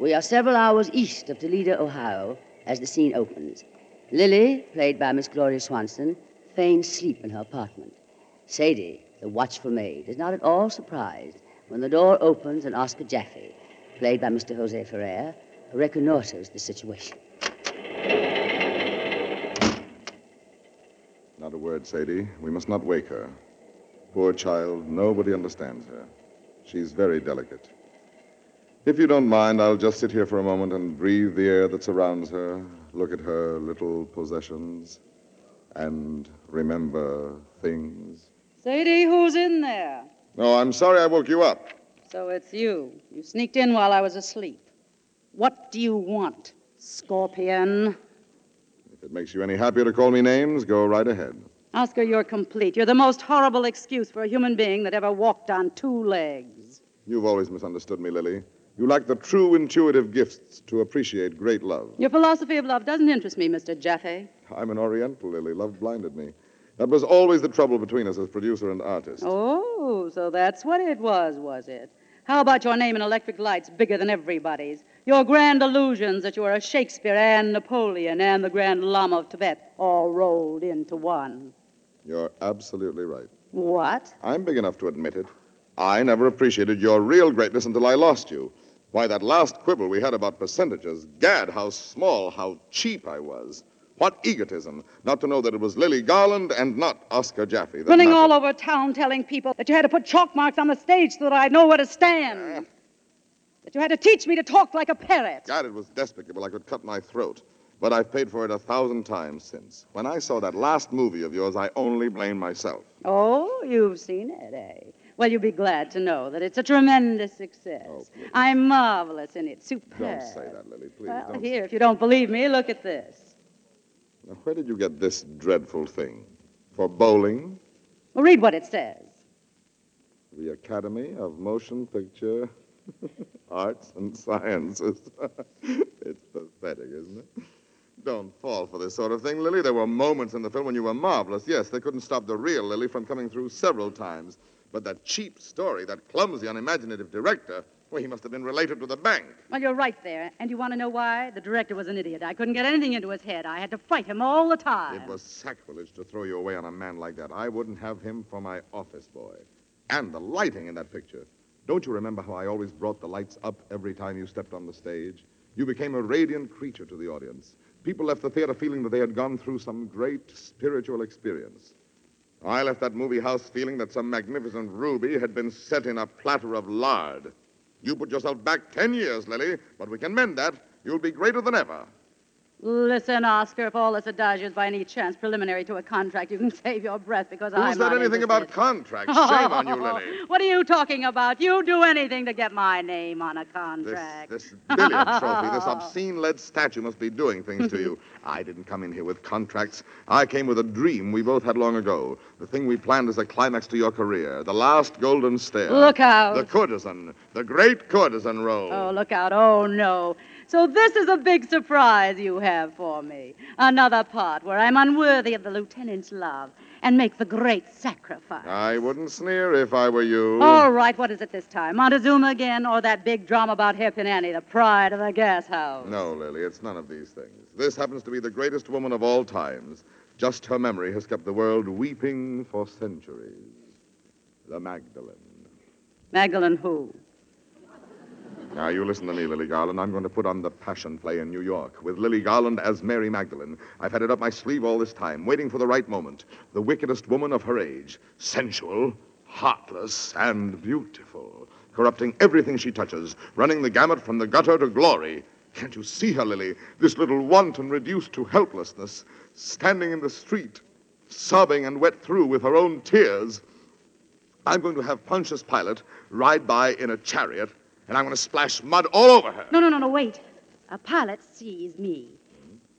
Speaker 1: We are several hours east of Toledo, Ohio, as the scene opens. Lily, played by Miss Gloria Swanson, feigns sleep in her apartment. Sadie, the watchful maid, is not at all surprised when the door opens and Oscar Jaffe, played by Mr. Jose Ferrer, reconnoiters the situation.
Speaker 10: Not a word, Sadie. We must not wake her. Poor child, nobody understands her. She's very delicate. If you don't mind, I'll just sit here for a moment and breathe the air that surrounds her, look at her little possessions, and remember things.
Speaker 11: Sadie, who's in there?
Speaker 10: No, I'm sorry I woke you up.
Speaker 11: So it's you. You sneaked in while I was asleep. What do you want, Scorpion?
Speaker 10: If it makes you any happier to call me names, go right ahead.
Speaker 11: Oscar, you're complete. You're the most horrible excuse for a human being that ever walked on two legs.
Speaker 10: You've always misunderstood me, Lily. You lack the true intuitive gifts to appreciate great love.
Speaker 11: Your philosophy of love doesn't interest me, Mr. Jaffe.
Speaker 10: I'm an Oriental, Lily. Love blinded me. That was always the trouble between us as producer and artist.
Speaker 11: Oh, so that's what it was, was it? How about your name in electric lights bigger than everybody's? Your grand illusions that you were a Shakespeare and Napoleon and the Grand Lama of Tibet all rolled into one.
Speaker 10: You're absolutely right.
Speaker 11: What?
Speaker 10: I'm big enough to admit it. I never appreciated your real greatness until I lost you. Why, that last quibble we had about percentages, gad, how small, how cheap I was. What egotism not to know that it was Lily Garland and not Oscar Jaffe.
Speaker 11: Running
Speaker 10: mattered.
Speaker 11: all over town telling people that you had to put chalk marks on the stage so that I'd know where to stand. That you had to teach me to talk like a parrot.
Speaker 10: God, it was despicable. I could cut my throat. But I've paid for it a thousand times since. When I saw that last movie of yours, I only blamed myself.
Speaker 11: Oh, you've seen it, eh? Well, you'll be glad to know that it's a tremendous success.
Speaker 10: Oh.
Speaker 11: I'm marvelous in it. Superb.
Speaker 10: Don't say that, Lily, please.
Speaker 11: Well,
Speaker 10: don't.
Speaker 11: here, if you don't believe me, look at this.
Speaker 10: Now, where did you get this dreadful thing? For bowling?
Speaker 11: Well, read what it says.
Speaker 10: The Academy of Motion Picture [laughs] Arts and Sciences. [laughs] it's pathetic, isn't it? Don't fall for this sort of thing, Lily. There were moments in the film when you were marvelous. Yes, they couldn't stop the real Lily from coming through several times. But that cheap story, that clumsy, unimaginative director, well, he must have been related to the bank.
Speaker 11: Well, you're right there. And you want to know why? The director was an idiot. I couldn't get anything into his head. I had to fight him all the time.
Speaker 10: It was sacrilege to throw you away on a man like that. I wouldn't have him for my office boy. And the lighting in that picture. Don't you remember how I always brought the lights up every time you stepped on the stage? You became a radiant creature to the audience. People left the theater feeling that they had gone through some great spiritual experience. I left that movie house feeling that some magnificent ruby had been set in a platter of lard. You put yourself back ten years, Lily, but we can mend that. You'll be greater than ever.
Speaker 11: Listen, Oscar, if all this adage is by any chance preliminary to a contract, you can [laughs] save your breath because I'm
Speaker 10: Who's
Speaker 11: not
Speaker 10: said anything about contracts? Shame on you, [laughs] Lily.
Speaker 11: What are you talking about? You do anything to get my name on a contract.
Speaker 10: this billiard [laughs] trophy, this obscene lead statue must be doing things to you. I didn't come in here with contracts. I came with a dream we both had long ago. The thing we planned as a climax to your career. The last golden stare.
Speaker 11: Look out.
Speaker 10: The courtesan. The great courtesan role.
Speaker 11: Oh, look out. Oh, no. So this is a big surprise you have for me. Another part where I'm unworthy of the lieutenant's love and make the great sacrifice.
Speaker 10: I wouldn't sneer if I were you.
Speaker 11: All right, what is it this time? Montezuma again, or that big drama about Hairpin Annie, the pride of the gas house?
Speaker 10: No, Lily, it's none of these things. This happens to be the greatest woman of all times. Just her memory has kept the world weeping for centuries. The Magdalene.
Speaker 11: Magdalene who?
Speaker 10: Now, you listen to me, Lily Garland. I'm going to put on the Passion Play in New York with Lily Garland as Mary Magdalene. I've had it up my sleeve all this time, waiting for the right moment. The wickedest woman of her age. Sensual, heartless, and beautiful. Corrupting everything she touches, running the gamut from the gutter to glory. Can't you see her, Lily? This little wanton reduced to helplessness, standing in the street, sobbing and wet through with her own tears. I'm going to have Pontius Pilate ride by in a chariot, and I'm going to splash mud all over her.
Speaker 11: No, no, no, no, wait. A Pilate sees me.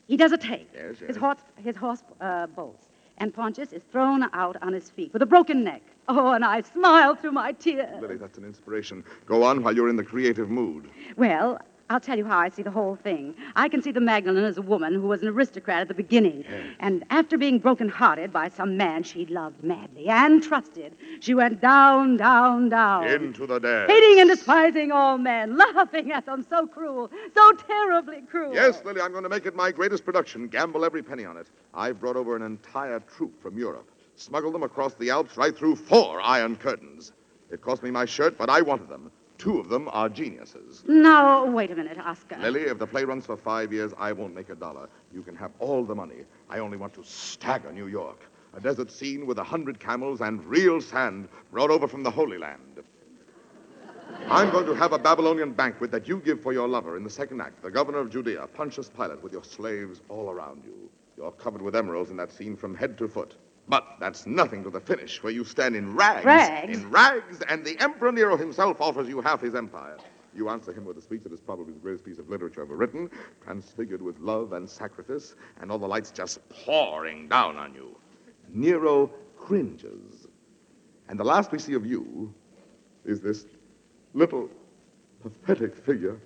Speaker 11: He does a take.
Speaker 10: Yes, yes.
Speaker 11: His horse, his horse uh, bolts, and Pontius is thrown out on his feet with a broken neck. Oh, and I smile through my tears.
Speaker 10: Lily, that's an inspiration. Go on while you're in the creative mood.
Speaker 11: Well, I'll tell you how I see the whole thing. I can see the Magdalene as a woman who was an aristocrat at the beginning. And after being broken-hearted by some man she loved madly and trusted, she went down, down, down.
Speaker 10: Into the dead.
Speaker 11: Hating and despising all men, laughing at them so cruel, so terribly cruel.
Speaker 10: Yes, Lily, I'm going to make it my greatest production. Gamble every penny on it. I've brought over an entire troupe from Europe, smuggled them across the Alps right through four iron curtains. It cost me my shirt, but I wanted them. Two of them are geniuses.
Speaker 11: Now, wait a minute, Oscar.
Speaker 10: Lily, if the play runs for five years, I won't make a dollar. You can have all the money. I only want to stagger New York. A desert scene with a hundred camels and real sand brought over from the Holy Land. I'm going to have a Babylonian banquet that you give for your lover in the second act, the governor of Judea, Pontius Pilate, with your slaves all around you. You're covered with emeralds in that scene from head to foot. But that's nothing to the finish, where you stand in rags.
Speaker 11: Rags?
Speaker 10: In rags, and the Emperor Nero himself offers you half his empire. You answer him with a speech that is probably the greatest piece of literature ever written, transfigured with love and sacrifice, and all the lights just pouring down on you. Nero cringes. And the last we see of you is this little pathetic figure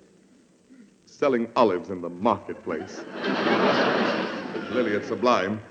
Speaker 10: selling olives in the marketplace. [laughs] Lily, it's sublime.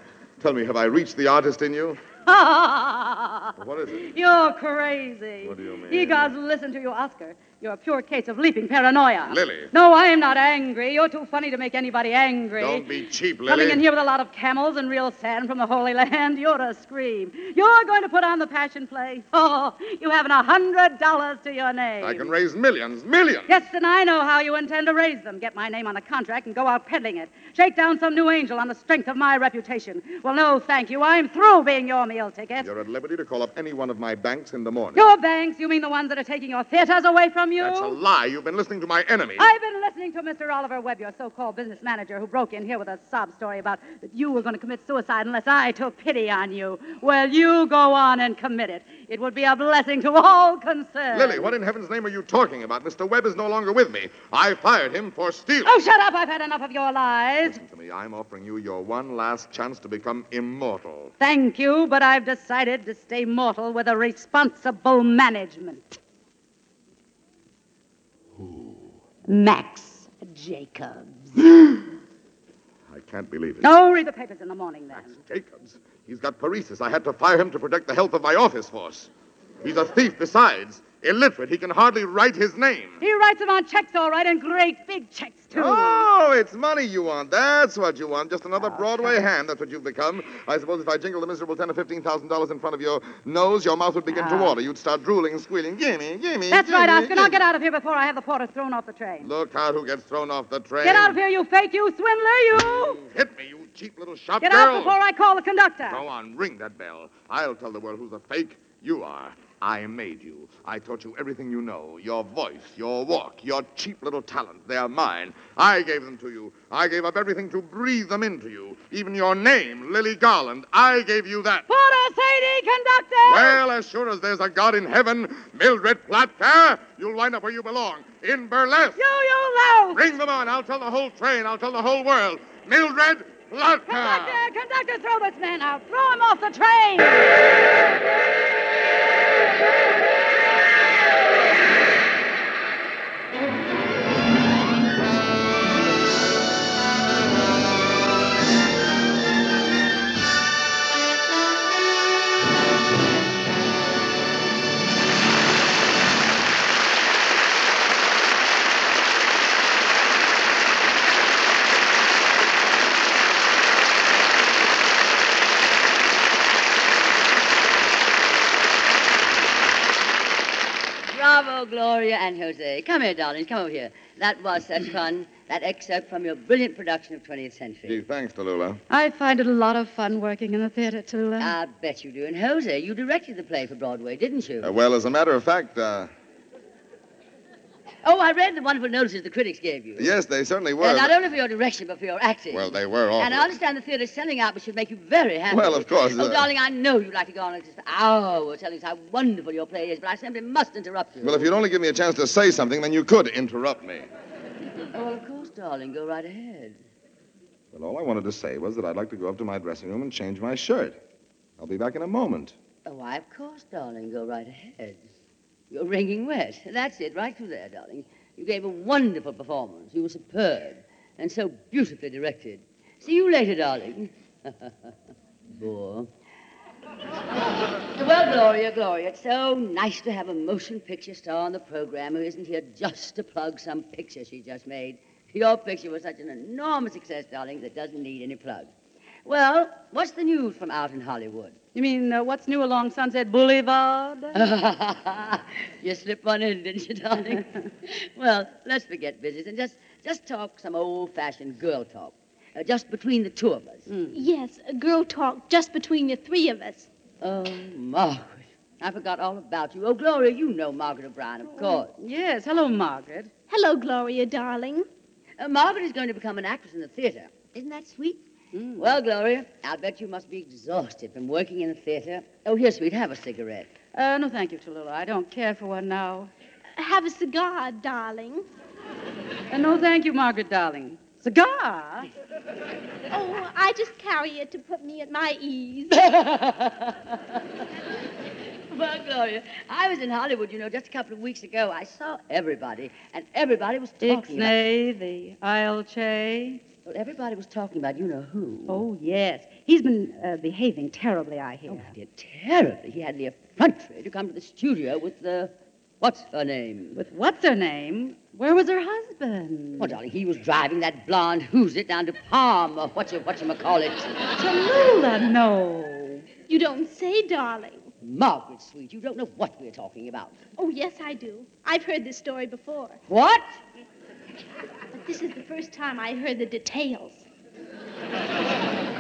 Speaker 10: Tell me, have I reached the artist in you? [laughs] What is it?
Speaker 11: You're crazy.
Speaker 10: What do you mean?
Speaker 11: You guys listen to you, Oscar. You're a pure case of leaping paranoia.
Speaker 10: Lily.
Speaker 11: No, I'm not angry. You're too funny to make anybody angry.
Speaker 10: Don't be cheap, Lily.
Speaker 11: Coming in here with a lot of camels and real sand from the Holy Land, you're to scream. You're going to put on the passion play. [laughs] Oh, you haven't a hundred dollars to your name.
Speaker 10: I can raise millions, millions.
Speaker 11: Yes, and I know how you intend to raise them. Get my name on the contract and go out peddling it. Shake down some new angel on the strength of my reputation. Well, no, thank you. I'm through being your meal ticket.
Speaker 10: You're at liberty to call up any one of my banks in the morning.
Speaker 11: Your banks? You mean the ones that are taking your theaters away from you?
Speaker 10: That's a lie. You've been listening to my enemy.
Speaker 11: I've been listening to Mr. Oliver Webb, your so-called business manager, who broke in here with a sob story about that you were going to commit suicide unless I took pity on you. Well, you go on and commit it. It would be a blessing to all concerned.
Speaker 10: Lily, what in heaven's name are you talking about? Mr. Webb is no longer with me. I fired him for stealing.
Speaker 11: Oh, shut up! I've had enough of your lies.
Speaker 10: Listen to me. I'm offering you your one last chance to become immortal.
Speaker 11: Thank you, but I've decided to stay mortal with a responsible management. Max Jacobs. [gasps]
Speaker 10: I can't believe it.
Speaker 11: Oh, read the papers in the morning then.
Speaker 10: Max Jacobs. He's got paresis. I had to fire him to protect the health of my office force. He's a thief besides. Illiterate. He can hardly write his name.
Speaker 11: He writes them on checks, all right, and great big checks, too.
Speaker 10: Oh, it's money you want. That's what you want. Just another Broadway hand. That's what you've become. I suppose if I jingled the miserable ten or fifteen thousand dollars in front of your nose, your mouth would begin to
Speaker 11: Ah.
Speaker 10: water. You'd start drooling and squealing. Gimme, gimme.
Speaker 11: That's right,
Speaker 10: gimme,
Speaker 11: Oscar. Now
Speaker 10: gimme."
Speaker 11: get out of here before I have the porter thrown off the train.
Speaker 10: Look out who gets thrown off the train.
Speaker 11: Get out of here, you fake, you swindler, you!
Speaker 10: Hit me, you cheap little shop
Speaker 11: Get
Speaker 10: girl.
Speaker 11: out before I call the conductor.
Speaker 10: Go on, ring that bell. I'll tell the world who's a fake. You are. I made you. I taught you everything you know. Your voice, your walk, your cheap little talent. They're mine. I gave them to you. I gave up everything to breathe them into you. Even your name, Lily Garland. I gave you that.
Speaker 11: Porter, Sadie, conductor!
Speaker 10: Well, as sure as there's a God in heaven, Mildred Plotka, you'll wind up where you belong, in burlesque.
Speaker 11: You, you louse!
Speaker 10: Bring them on. I'll tell the whole train. I'll tell the whole world. Mildred Plotka.
Speaker 11: Conductor, conductor, throw this man out. Throw him off the train.
Speaker 1: Bravo, Gloria and Jose. Come here, darling. Come over here. That was such fun. That excerpt from your brilliant production of 20th Century.
Speaker 10: Gee, thanks, Tallulah.
Speaker 11: I find it a lot of fun working in the theater, Tula.
Speaker 1: I bet you do. And Jose, you directed the play for Broadway, didn't you?
Speaker 10: Uh, well, as a matter of fact, uh,
Speaker 1: oh, I read the wonderful notices the critics gave you.
Speaker 10: yes, they certainly were.
Speaker 1: Uh, not only for your direction, but for your acting.
Speaker 10: Well, they were all.
Speaker 1: And I understand the theater's selling out, which should make you very happy.
Speaker 10: Well, of course,
Speaker 1: Oh,
Speaker 10: uh,
Speaker 1: darling, I know you'd like to go on just for hours telling us how wonderful your play is, but I simply must interrupt you.
Speaker 10: Well, if you'd only give me a chance to say something, then you could interrupt me.
Speaker 1: Oh, well, of course, darling. Go right ahead.
Speaker 10: Well, all I wanted to say was that I'd like to go up to my dressing room and change my shirt. I'll be back in a moment.
Speaker 1: Oh, why, of course, darling. Go right ahead. You're wringing wet. That's it, right through there, darling. You gave a wonderful performance. You were superb and so beautifully directed. See you later, darling. [laughs] Bore. [laughs] well, Gloria, Gloria, it's so nice to have a motion picture star on the program who isn't here just to plug some picture she just made. Your picture was such an enormous success, darling, that doesn't need any plug. Well, what's the news from out in Hollywood?
Speaker 11: You mean uh, what's new along Sunset Boulevard? [laughs]
Speaker 1: you slipped one in, didn't you, darling? [laughs] well, let's forget business and just just talk some old-fashioned girl talk, uh, just between the two of us.
Speaker 5: Yes, a girl talk just between the three of us.
Speaker 1: Oh, Margaret, I forgot all about you. Oh, Gloria, you know Margaret O'Brien, of course.
Speaker 11: yes. Hello, Margaret.
Speaker 5: Hello, Gloria, darling.
Speaker 1: Uh, Margaret is going to become an actress in the theater. Isn't that sweet? Well, Gloria, I'll bet you must be exhausted from working in the theater. Oh, here, sweet, have a cigarette.
Speaker 11: Uh, no, thank you, Tallulah. I don't care for one now.
Speaker 5: Have a cigar, darling.
Speaker 11: Uh, no, thank you, Margaret, darling. Cigar?
Speaker 5: Oh, I just carry it to put me at my ease. [laughs]
Speaker 1: Well, Gloria, I was in Hollywood, you know, just a couple of weeks ago. I saw everybody, and everybody was talking about...
Speaker 11: Ixnay, the Isle Che.
Speaker 1: Well, everybody was talking about you know who.
Speaker 11: Oh, yes. He's been uh, behaving terribly, I hear.
Speaker 1: Oh, he did terribly. He had the effrontery to come to the studio with the... What's her name?
Speaker 11: With what's her name? Where was her husband?
Speaker 1: Oh, darling, he was driving that blonde who's it down to Palm, or what you, what you call it.
Speaker 11: Tallulah, no.
Speaker 5: You don't say, darling.
Speaker 1: Margaret, sweet, you don't know what we're talking about.
Speaker 5: Oh, yes, I do. I've heard this story before.
Speaker 1: What?
Speaker 5: But this is the first time I heard the details.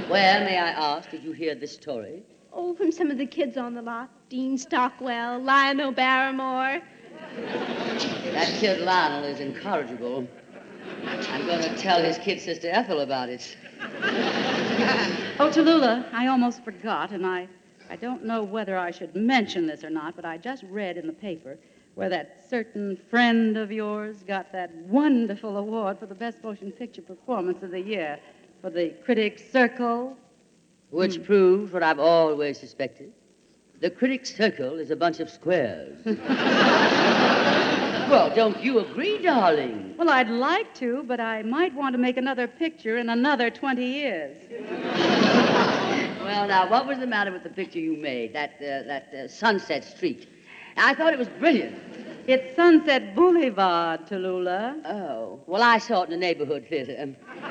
Speaker 1: Well, may I ask, did you hear this story?
Speaker 5: Oh, from some of the kids on the lot. Dean Stockwell, Lionel Barrymore.
Speaker 1: That kid Lionel is incorrigible. I'm going to tell his kid sister Ethel about it. [laughs]
Speaker 11: Oh, Tallulah, I almost forgot, and I, I don't know whether I should mention this or not, but I just read in the paper where that certain friend of yours got that wonderful award for the best motion picture performance of the year for the Critics Circle.
Speaker 1: Which proves what I've always suspected. The critic's circle is a bunch of squares. [laughs] well, don't you agree, darling?
Speaker 11: Well, I'd like to, but I might want to make another picture in another 20 years. [laughs]
Speaker 1: Well, now, what was the matter with the picture you made, that, uh, that uh, Sunset Street? I thought it was brilliant.
Speaker 11: It's Sunset Boulevard, Tallulah.
Speaker 1: Oh, well, I saw it in the neighborhood theater. [laughs]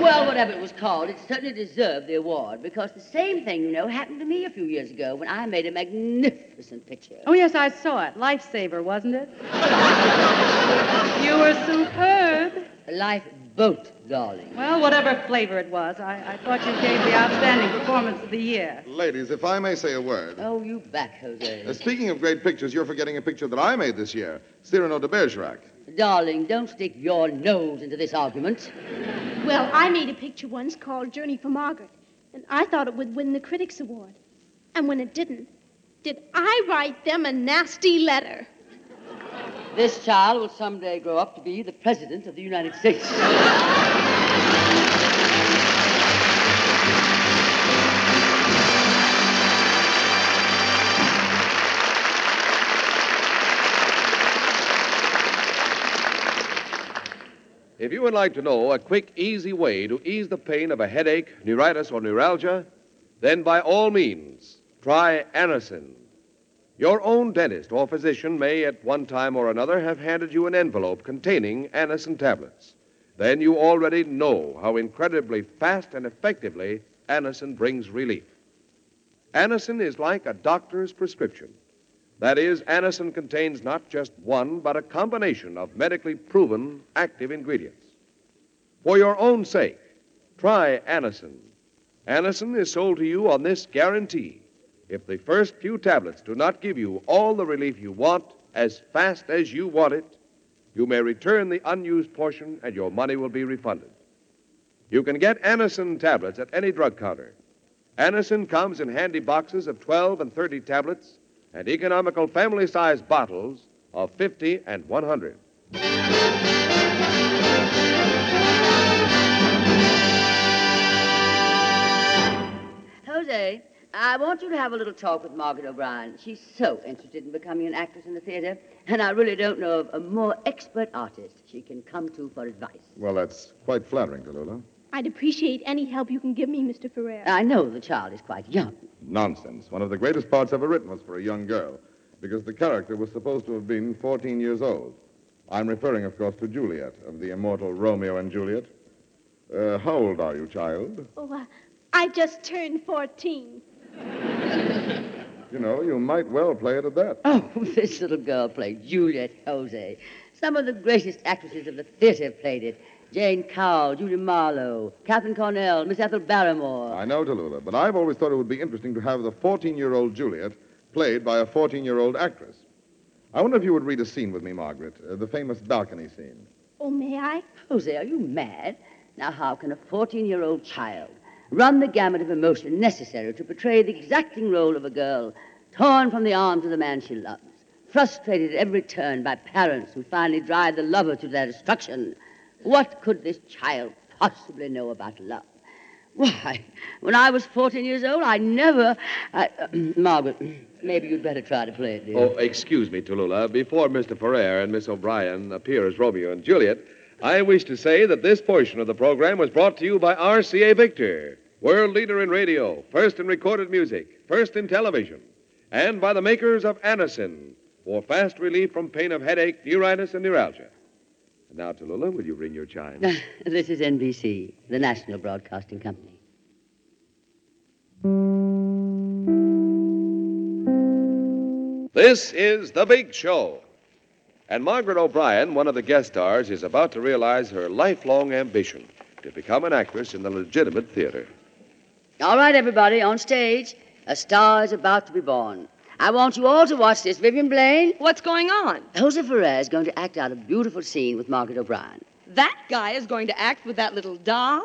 Speaker 1: well, whatever it was called, it certainly deserved the award because the same thing, you know, happened to me a few years ago when I made a magnificent picture.
Speaker 11: Oh, yes, I saw it. Lifesaver, wasn't it? [laughs] you were superb.
Speaker 1: A lifeboat, darling.
Speaker 11: Well, whatever flavor it was, I, I thought you gave the outstanding performance of the year.
Speaker 10: Ladies, if I may say a word.
Speaker 1: Oh, you back, Jose.
Speaker 10: Uh, speaking of great pictures, you're forgetting a picture that I made this year Cyrano de Bergerac.
Speaker 1: Darling, don't stick your nose into this argument.
Speaker 5: Well, I made a picture once called Journey for Margaret, and I thought it would win the Critics Award. And when it didn't, did I write them a nasty letter?
Speaker 1: This child will someday grow up to be the President of the United States.
Speaker 3: If you would like to know a quick, easy way to ease the pain of a headache, neuritis, or neuralgia, then by all means try Anacin. Your own dentist or physician may, at one time or another, have handed you an envelope containing Anacin tablets. Then you already know how incredibly fast and effectively Anacin brings relief. Anacin is like a doctor's prescription. That is, Anacin contains not just one, but a combination of medically proven active ingredients. For your own sake, try Anacin. Anacin is sold to you on this guarantee. If the first few tablets do not give you all the relief you want as fast as you want it, you may return the unused portion and your money will be refunded. You can get Anacin tablets at any drug counter. Anacin comes in handy boxes of 12 and 30 tablets and economical family size bottles of 50 and 100.
Speaker 1: Jose, I want you to have a little talk with Margaret O'Brien. She's so interested in becoming an actress in the theater, and I really don't know of a more expert artist she can come to for advice.
Speaker 10: Well, that's quite flattering, Tallulah.
Speaker 5: I'd appreciate any help you can give me, Mr. Ferrer.
Speaker 1: I know the child is quite young.
Speaker 10: Nonsense. One of the greatest parts ever written was for a young girl, because the character was supposed to have been 14 years old. I'm referring, of course, to Juliet, of the immortal Romeo and Juliet. Uh, how old are you, child?
Speaker 5: Oh, uh, I just turned 14. [laughs]
Speaker 10: You know, you might well play it at that. [laughs]
Speaker 1: Oh, this little girl played Juliet Jose. Some of the greatest actresses of the theater have played it. Jane Cowl, Julia Marlowe, Katharine Cornell, Miss Ethel Barrymore.
Speaker 10: I know, Tallulah, but I've always thought it would be interesting to have the 14 year old Juliet played by a 14 year old actress. I wonder if you would read a scene with me, Margaret, uh, the famous balcony scene.
Speaker 5: Oh, may I?
Speaker 1: Jose, are you mad? Now, how can a 14 year old child run the gamut of emotion necessary to portray the exacting role of a girl torn from the arms of the man she loves, frustrated at every turn by parents who finally drive the lover to their destruction? What could this child possibly know about love? Why, when I was 14 years old, I never. I, uh, [clears throat] Margaret, maybe you'd better try to play it, dear.
Speaker 3: Oh, excuse me, Tallulah. Before Mr. Ferrer and Miss O'Brien appear as Romeo and Juliet, I wish to say that this portion of the program was brought to you by RCA Victor, world leader in radio, first in recorded music, first in television, and by the makers of Anacin for fast relief from pain of headache, neuritis, and neuralgia. And now, Tallulah, will you ring your chime? [laughs]
Speaker 1: this is NBC, the National Broadcasting Company.
Speaker 3: This is The Big Show. And Margaret O'Brien, one of the guest stars, is about to realize her lifelong ambition to become an actress in the legitimate theater.
Speaker 1: All right, everybody, on stage, a star is about to be born. I want you all to watch this. Vivian Blaine,
Speaker 2: What's going on?
Speaker 1: Jose Ferrer is going to act out a beautiful scene with Margaret O'Brien.
Speaker 2: That guy is going to act with that little doll?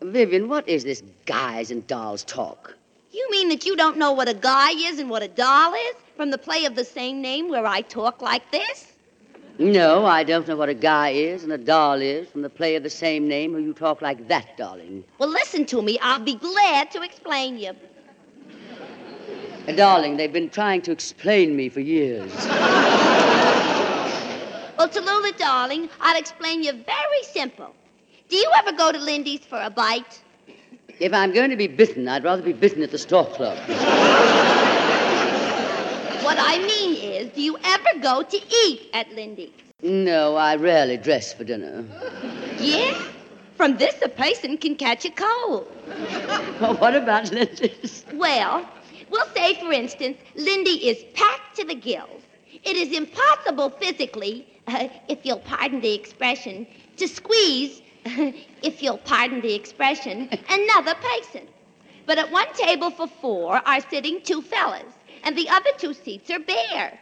Speaker 1: Vivian, what is this guys and dolls talk?
Speaker 12: You mean that you don't know what a guy is and what a doll is from the play of the same name where I talk like this?
Speaker 1: No, I don't know what a guy is and a doll is from the play of the same name where you talk like that, darling.
Speaker 12: Well, listen to me. I'll be glad to explain you.
Speaker 1: Uh, darling, they've been trying to explain me for years.
Speaker 12: Well, Tallulah, darling, I'll explain you very simple. Do you ever go to Lindy's for a bite?
Speaker 1: If I'm going to be bitten, I'd rather be bitten at the Stork Club.
Speaker 12: What I mean is, do you ever go to eat at Lindy's?
Speaker 1: No, I rarely dress for dinner.
Speaker 12: Yeah? From this, a person can catch a cold. [laughs]
Speaker 1: Well, what about Lindy's?
Speaker 12: Well, we'll say, for instance, Lindy is packed to the gills. It is impossible physically, uh, [laughs] if you'll pardon the expression, to squeeze, [laughs] if you'll pardon the expression, another person. But at one table for four are sitting two fellas, and the other two seats are bare.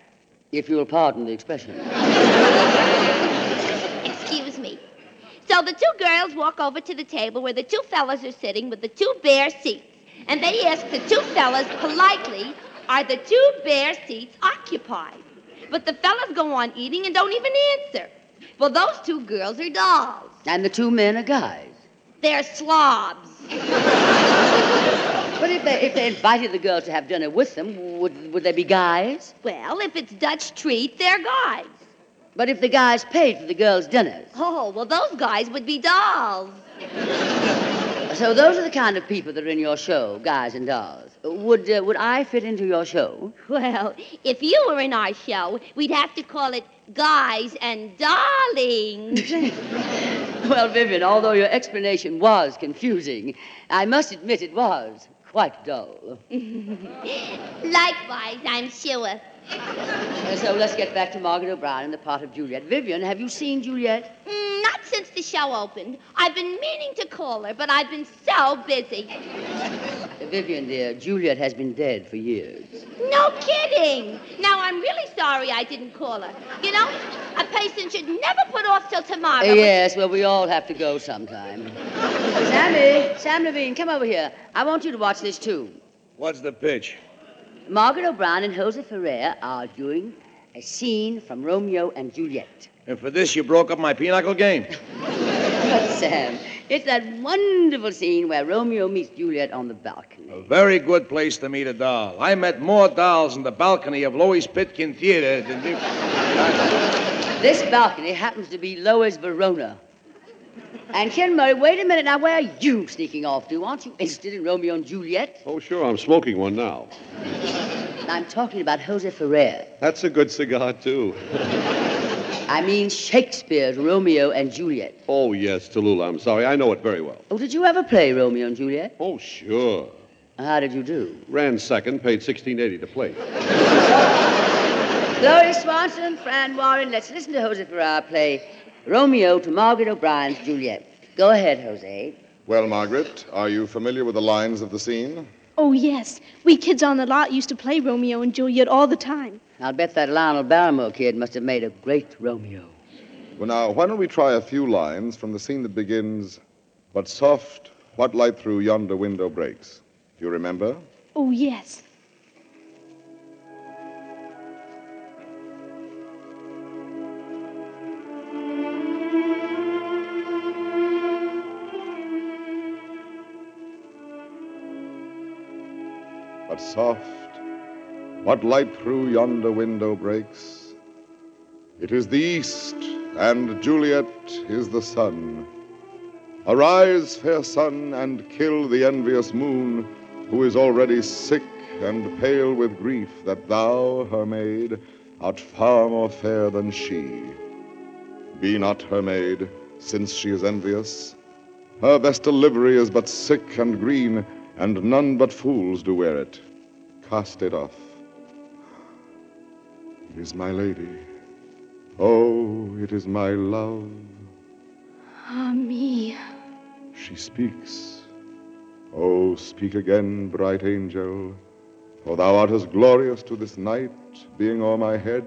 Speaker 1: If you'll pardon the expression. [laughs]
Speaker 12: Excuse me. So the two girls walk over to the table where the two fellas are sitting with the two bare seats. And they ask the two fellas politely, are the two bare seats occupied? But the fellas go on eating and don't even answer. Well, those two girls are dolls.
Speaker 1: And the two men are guys.
Speaker 12: They're slobs. [laughs]
Speaker 1: But if they, if they invited the girls to have dinner with them, would, would they be guys?
Speaker 12: Well, if it's Dutch treat, they're guys.
Speaker 1: But if the guys paid for the girls' dinners?
Speaker 12: Oh, well, those guys would be dolls.
Speaker 1: So those are the kind of people that are in your show, guys and dolls. Would, uh, would I fit into your show?
Speaker 12: Well, if you were in our show, we'd have to call it Guys and Darlings. [laughs]
Speaker 1: Well, Vivian, although your explanation was confusing, I must admit it was quite dull. [laughs]
Speaker 12: Likewise, I'm sure. [laughs]
Speaker 1: So let's get back to Margaret O'Brien and the part of Juliet. Vivian, have you seen Juliet?
Speaker 12: Mm, not since the show opened. I've been meaning to call her, but I've been so busy. [laughs]
Speaker 1: Vivian, dear, Juliet has been dead for years.
Speaker 12: No kidding. Now, I'm really sorry I didn't call her. You know, a patient should never put off till tomorrow.
Speaker 1: Uh, yes, well, we all have to go sometime. [laughs] Sammy, Sam Levene, come over here. I want you to watch this, too.
Speaker 6: What's the pitch?
Speaker 1: Margaret O'Brien and Jose Ferrer are doing a scene from Romeo and Juliet.
Speaker 6: And for this, you broke up my pinochle game. [laughs]
Speaker 1: But, Sam, it's that wonderful scene where Romeo meets Juliet on the balcony.
Speaker 6: A very good place to meet a doll. I met more dolls in the balcony of Loew's Pitkin Theater than.
Speaker 1: This balcony happens to be Loew's Verona. And Ken Murray, wait a minute now, where are you sneaking off to? Aren't you interested in Romeo and Juliet?
Speaker 7: Oh, sure, I'm smoking one now. [laughs]
Speaker 1: I'm talking about Jose Ferrer.
Speaker 7: That's a good cigar, too.
Speaker 1: I mean Shakespeare's Romeo and Juliet.
Speaker 7: Oh, yes, Tallulah, I'm sorry. I know it very well.
Speaker 1: Oh, did you ever play Romeo and Juliet?
Speaker 7: Oh, sure.
Speaker 1: How did you do?
Speaker 7: Ran second, paid 1680 to play. [laughs]
Speaker 1: Gloria Swanson, Fran Warren, let's listen to Jose Ferrer play Romeo to Margaret O'Brien's Juliet. Go ahead, Jose.
Speaker 10: Well, Margaret, are you familiar with the lines of the scene?
Speaker 5: Oh, yes. We kids on the lot used to play Romeo and Juliet all the time.
Speaker 1: I'll bet that Lionel Barrymore kid must have made a great Romeo.
Speaker 10: Well, now, why don't we try a few lines from the scene that begins, But soft, what light through yonder window breaks? Do you remember?
Speaker 5: Oh, yes.
Speaker 10: But soft, what light through yonder window breaks? It is the east, and Juliet is the sun. Arise, fair sun, and kill the envious moon, who is already sick and pale with grief that thou, her maid, art far more fair than she. Be not her maid, since she is envious. Her vestal livery is but sick and green, and none but fools do wear it. Cast it off. It is my lady. Oh, it is my love.
Speaker 5: Ah, me.
Speaker 10: She speaks. Oh, speak again, bright angel, for thou art as glorious to this night, being o'er my head,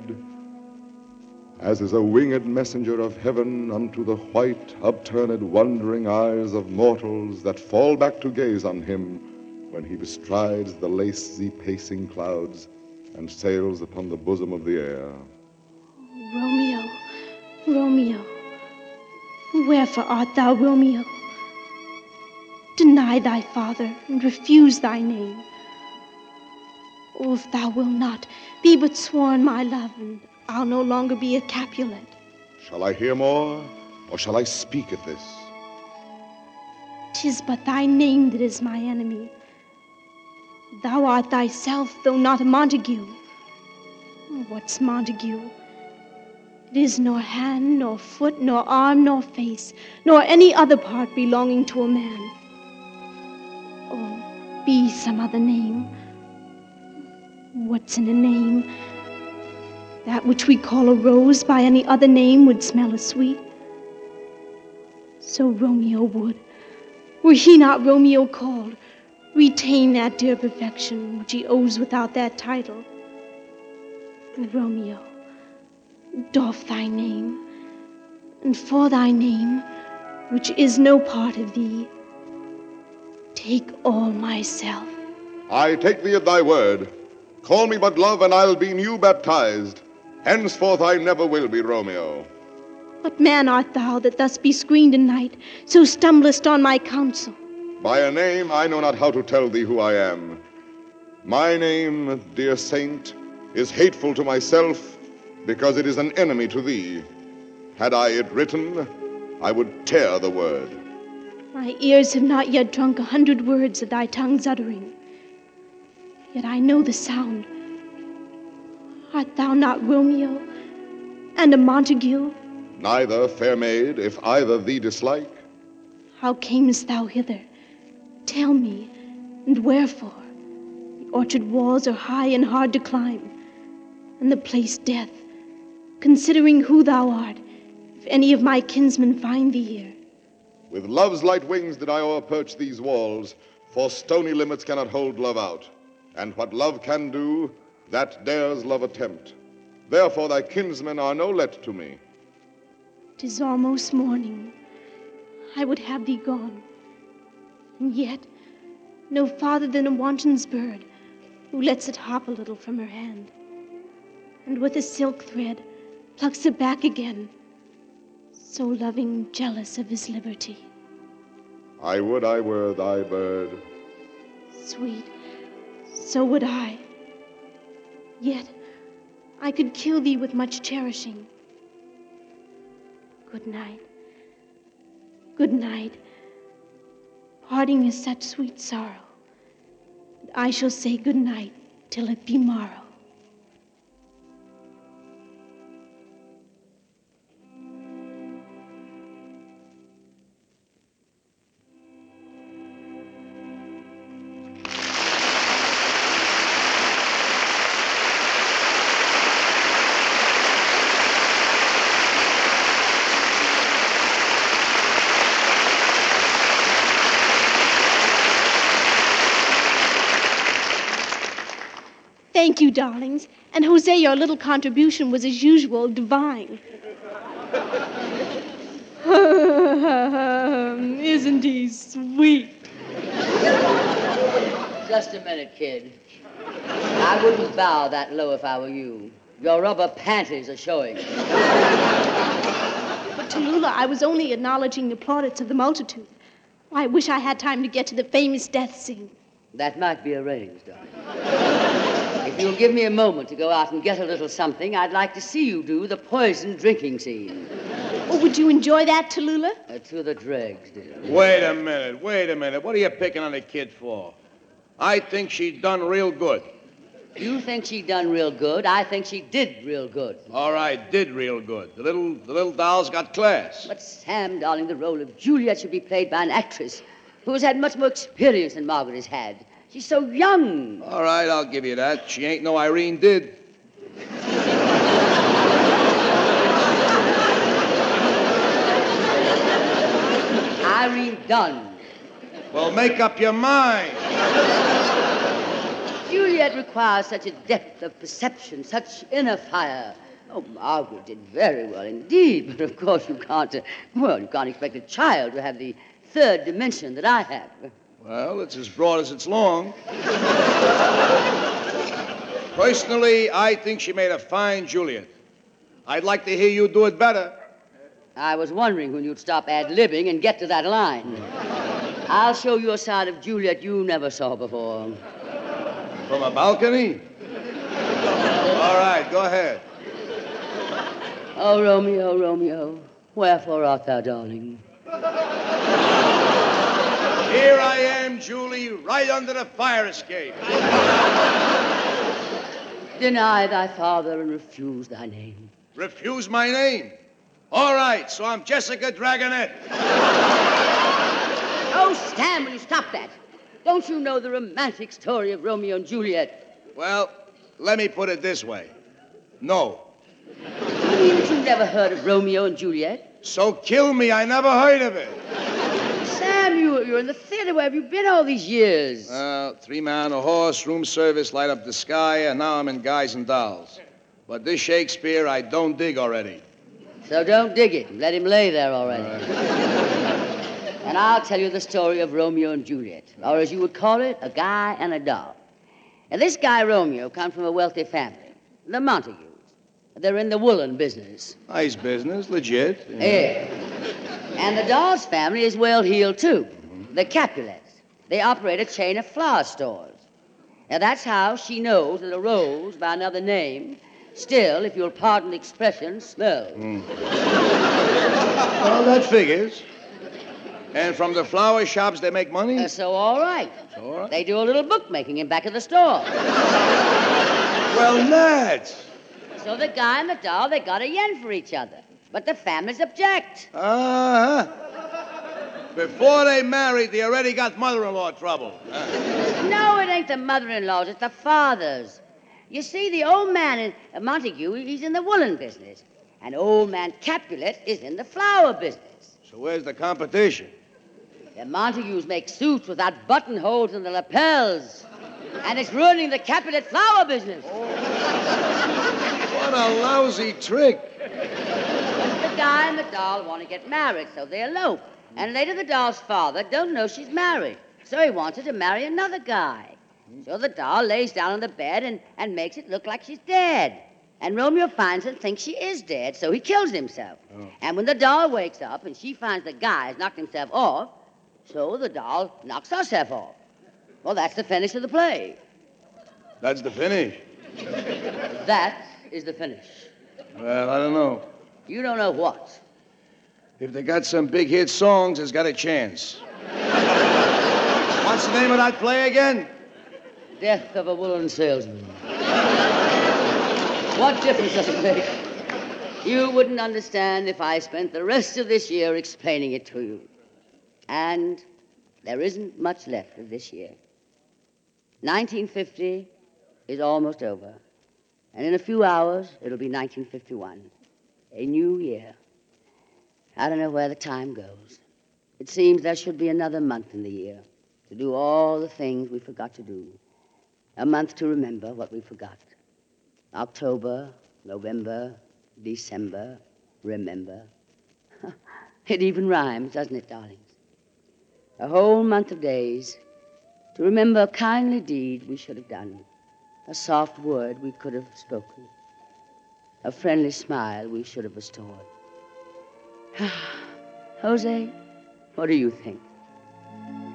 Speaker 10: as is a winged messenger of heaven unto the white, upturned, wondering eyes of mortals that fall back to gaze on him when he bestrides the lacy pacing clouds and sails upon the bosom of the air.
Speaker 5: Romeo, Romeo. Wherefore art thou Romeo? Deny thy father and refuse thy name. Oh, if thou wilt not, be but sworn my love, and I'll no longer be a Capulet.
Speaker 10: Shall I hear more, or shall I speak at this?
Speaker 5: Tis but thy name that is my enemy. Thou art thyself, though not a Montague. what's Montague. It is nor hand, nor foot, nor arm, nor face, nor any other part belonging to a man. Oh, be some other name. What's in a name? That which we call a rose by any other name would smell as sweet. So Romeo would, were he not Romeo called, retain that dear perfection which he owes without that title. Romeo, doff thy name, and for thy name, which is no part of thee, take all myself.
Speaker 10: I take thee at thy word. Call me but love, and I'll be new baptized. Henceforth I never will be Romeo.
Speaker 5: What man art thou that thus be screened in night, so stumblest on my counsel?
Speaker 10: By a name I know not how to tell thee who I am. My name, dear saint, is hateful to myself because it is an enemy to thee. Had I it written, I would tear the word.
Speaker 5: My ears have not yet drunk a hundred words of thy tongue's uttering. Yet I know the sound. Art thou not Romeo and a Montague?
Speaker 10: Neither, fair maid, if either thee dislike.
Speaker 5: How camest thou hither? Tell me, and wherefore? The orchard walls are high and hard to climb, and the place death. Considering who thou art, if any of my kinsmen find thee here.
Speaker 10: With love's light wings did I o'erperch these walls, for stony limits cannot hold love out. And what love can do, that dares love attempt. Therefore thy kinsmen are no let to me.
Speaker 5: Tis almost morning. I would have thee gone. And yet, no farther than a wanton's bird, who lets it hop a little from her hand, and with a silk thread plucks it back again, so loving, jealous of his liberty.
Speaker 10: I would I were thy bird.
Speaker 5: Sweet, so would I. Yet, I could kill thee with much cherishing. Good night. Good night. Parting is such sweet sorrow. I shall say good night till it be morrow. Thank you, darlings. And Jose, your little contribution was, as usual, divine. [laughs] Isn't he sweet?
Speaker 1: Just a minute, kid. I wouldn't bow that low if I were you. Your rubber panties are showing.
Speaker 5: But Tallulah, I was only acknowledging the plaudits of the multitude. I wish I had time to get to the famous death scene.
Speaker 1: That might be arranged, darling. If you'll give me a moment to go out and get a little something, I'd like to see you do the poison drinking scene.
Speaker 5: Oh, would you enjoy that, Tallulah?
Speaker 1: Uh, to the dregs, dear.
Speaker 6: Wait a minute, wait a minute. What are you picking on the kid for? I think she's done real good.
Speaker 1: You think she done real good. I think she did real good.
Speaker 6: All right, did real good. The little the little doll's got class.
Speaker 1: But Sam, darling, the role of Juliet should be played by an actress who has had much more experience than Margaret has had. She's so young.
Speaker 6: All right, I'll give you that. She ain't no Irene did.
Speaker 1: Irene Dunne.
Speaker 6: Well, make up your mind.
Speaker 1: Juliet requires such a depth of perception, such inner fire. Oh, Margaret did very well indeed, [laughs] but of course you can't, uh, well, you can't expect a child to have the third dimension that I have.
Speaker 6: Well, it's as broad as it's long. Personally, I think she made a fine Juliet. I'd like to hear you do it better.
Speaker 1: I was wondering when you'd stop ad libbing and get to that line. I'll show you a side of Juliet you never saw before.
Speaker 6: From a balcony? All right, go ahead.
Speaker 1: Oh, Romeo, Romeo, wherefore art thou, darling?
Speaker 6: Here I am, Julie, right under the fire escape.
Speaker 1: Deny thy father and refuse thy name.
Speaker 6: Refuse my name. All right, so I'm Jessica Dragonette.
Speaker 1: Oh, Stan, will you stop that? Don't you know the romantic story of Romeo and Juliet?
Speaker 6: Well, let me put it this way. No.
Speaker 1: You mean that you never heard of Romeo and Juliet?
Speaker 6: So kill me, I never heard of it.
Speaker 1: Sam, you, you're in the theater. Where have you been all these years?
Speaker 6: Uh, three man, a horse, room service, light up the sky, and now I'm in Guys and Dolls. But this Shakespeare, I don't dig already.
Speaker 1: So don't dig it. Let him lay there already. [laughs] and I'll tell you the story of Romeo and Juliet, or as you would call it, a guy and a doll. And this guy, Romeo, comes from a wealthy family, the Montagues. They're in the woolen business.
Speaker 6: Nice business, legit.
Speaker 1: Yeah. And the doll's family is well heeled, too. The Capulets. They operate a chain of flower stores. Now, that's how she knows that a rose by another name still, if you'll pardon the expression, smells.
Speaker 6: Well, that figures. And from the flower shops, they make money?
Speaker 1: Uh, so, all right.
Speaker 6: So, all right.
Speaker 1: They do a little bookmaking in back of the store.
Speaker 6: Well, Nat.
Speaker 1: So the guy and the doll, they got a yen for each other. But the families object.
Speaker 6: Uh huh. Before they married, they already got mother in law trouble. [laughs]
Speaker 1: No, it ain't the mother-in-laws, it's the fathers. You see, the old man in Montague, he's in the woolen business. And old man Capulet is in the flower business.
Speaker 6: So, where's the competition?
Speaker 1: The Montagues make suits without buttonholes in the lapels. And it's ruining the Capulet flower business.
Speaker 6: What a lousy trick.
Speaker 1: The guy and the doll want to get married, so they elope. And later the doll's father don't know she's married, so he wants her to marry another guy. So the doll lays down on the bed and, and makes it look like she's dead. And Romeo finds and thinks she is dead, so he kills himself. Oh. And when the doll wakes up and she finds the guy has knocked himself off, so the doll knocks herself off. Well, that's the finish of the play.
Speaker 6: That's the finish.
Speaker 1: That is the finish.
Speaker 6: Well, I don't know.
Speaker 1: You don't know what.
Speaker 6: If they got some big hit songs, it's got a chance. What's the name of that play again?
Speaker 1: Death of a woolen salesman. what difference does it make? You wouldn't understand if I spent the rest of this year explaining it to you. And there isn't much left of this year. 1950 is almost over. And in a few hours, it'll be 1951. A new year. I don't know where the time goes. It seems there should be another month in the year to do all the things we forgot to do. A month to remember what we forgot. October, November, December, remember. [laughs] it even rhymes, doesn't it, darlings? A whole month of days to remember a kindly deed we should have done, a soft word we could have spoken, a friendly smile we should have restored. [sighs] Jose, what do you think?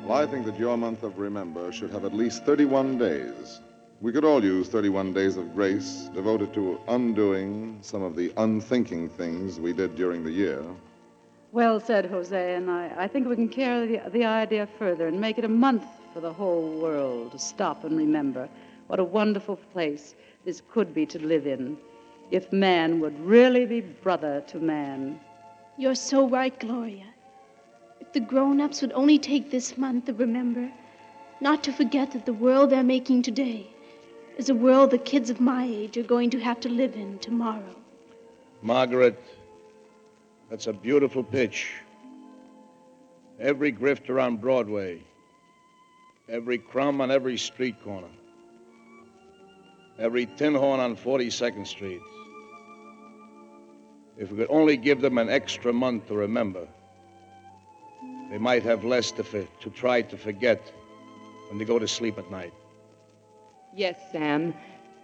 Speaker 10: Well, I think that your month of Remember should have at least 31 days. We could all use 31 days of grace devoted to undoing some of the unthinking things we did during the year.
Speaker 11: Well said, Jose, and I, I think we can carry the, the idea further and make it a month for the whole world to stop and remember what a wonderful place this could be to live in if man would really be brother to man.
Speaker 5: You're so right, Gloria. If the grown ups would only take this month to remember, not to forget that the world they're making today is a world the kids of my age are going to have to live in tomorrow.
Speaker 6: Margaret, that's a beautiful pitch. Every grifter on Broadway, every crumb on every street corner, every tin horn on 42nd Street. If we could only give them an extra month to remember, they might have less to, fi- to try to forget when they go to sleep at night.
Speaker 2: Yes, Sam.